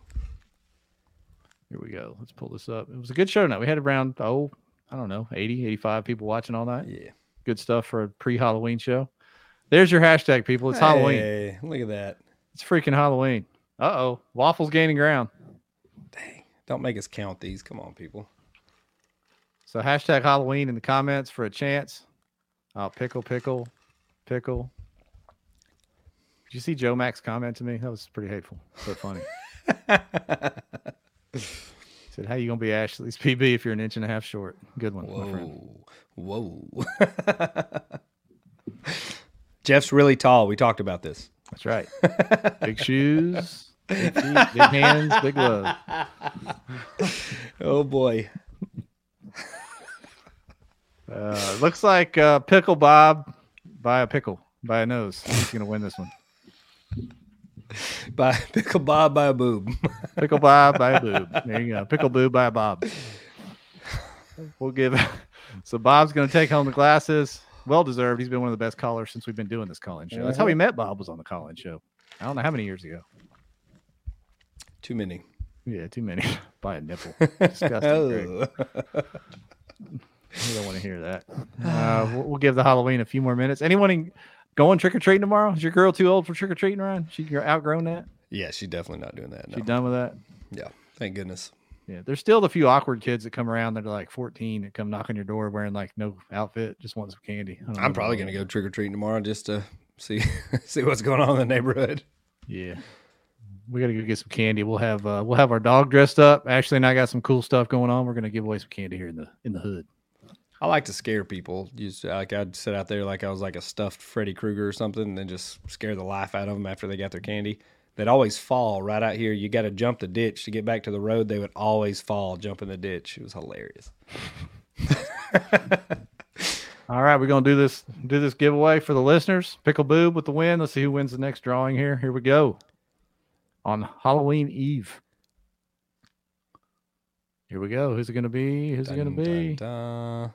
Here we go. Let's pull this up. It was a good show tonight. We had around, oh, I don't know, 80, 85 people watching all night.
Yeah.
Good stuff for a pre Halloween show. There's your hashtag, people. It's Halloween.
Hey, look at that.
It's freaking Halloween. Uh oh. Waffle's gaining ground.
Dang. Don't make us count these. Come on, people.
So hashtag Halloween in the comments for a chance. Oh, pickle, pickle, pickle. Did you see Joe Max comment to me? That was pretty hateful, but funny. He *laughs* said, "How you gonna be Ashley's PB if you're an inch and a half short?" Good one, my friend.
Whoa. Whoa. *laughs* Jeff's really tall. We talked about this.
That's right. big shoes, big feet, big hands, big love. *laughs*
Oh boy.
Uh, looks like uh, Pickle Bob by a pickle by a nose. He's gonna win this one. *laughs*
By pickle Bob by a boob. *laughs*
Pickle Bob by a boob. There you go. Pickle boob by a Bob. We'll give. So Bob's gonna take home the glasses. well deserved. He's been one of the best callers since we've been doing this call-in show. That's how we met Bob. Was on the call-in show. I don't know how many years ago.
Too many.
Yeah, too many. *laughs* By a nipple. Disgusting. Greg. We don't want to hear that. *sighs* Uh, we'll, we'll give the Halloween a few more minutes. Anyone in, going trick or treating tomorrow? Is your girl too old for trick or treating, Ryan? She you're outgrown that?
yeah, she's definitely not doing that. No.
She done with that?
Yeah, thank goodness.
Yeah, there's still the few awkward kids that come around that are like 14 that come knock on your door wearing like no outfit, just want some candy. I don't know
I'm probably gonna go trick or treating tomorrow just to see *laughs* see what's going on in the neighborhood.
Yeah, we gotta go get some candy. We'll have uh, we'll have our dog dressed up. Ashley and I got some cool stuff going on. We're gonna give away some candy here in the in the hood.
I like to scare people. Just like I'd sit out there like I was like a stuffed Freddy Krueger or something, and then just scare the life out of them after they got their candy. They'd always fall right out here. You got to jump the ditch to get back to the road. They would always fall, jump in the ditch. It was hilarious. *laughs*
All right, we're gonna do this do this giveaway for the listeners. Pickle Boob with the win. Let's see who wins the next drawing here. Here we go. On Halloween Eve. Here we go. Who's it gonna be? Who's it gonna be?
dun, dun.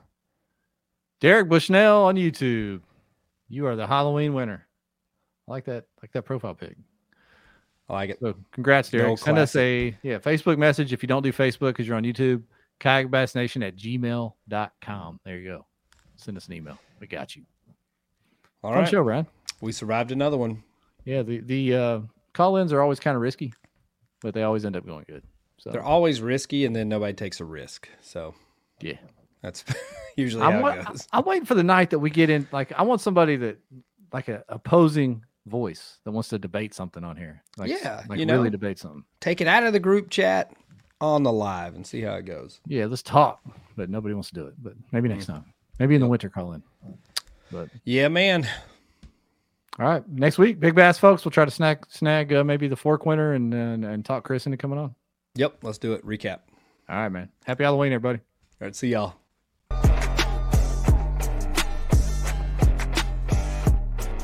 Derek Bushnell on YouTube. You are the Halloween winner. I like that, like that profile pic.
I like it.
So congrats, Derek. Send us a yeah, Facebook message if you don't do Facebook because you're on YouTube. Kayakbassnation at gmail.com. There you go. Send us an email. We got you.
All
Fun
right,
show, Ryan.
we survived another one.
Yeah, the the uh, call-ins are always kind of risky, but they always end up going good. So
They're always risky, and then nobody takes a risk. So
yeah,
that's *laughs* usually
I'm,
how it goes.
I'm waiting for the night that we get in. Like, I want somebody that, like, a opposing voice that wants to debate something on here. Like,
Yeah,
like
you
really
know.
debate something.
Take it out of the group chat on the live and see how it goes.
Yeah, let's talk, but nobody wants to do it. But maybe next time. Maybe in the winter, call in. But
Yeah, man.
all right, next week, big bass, folks. We'll try to snag snag uh, maybe the Fork winner and, and and talk Chris into coming on.
Yep, let's do it. Recap.
All right, man. Happy Halloween, everybody.
All right, see y'all.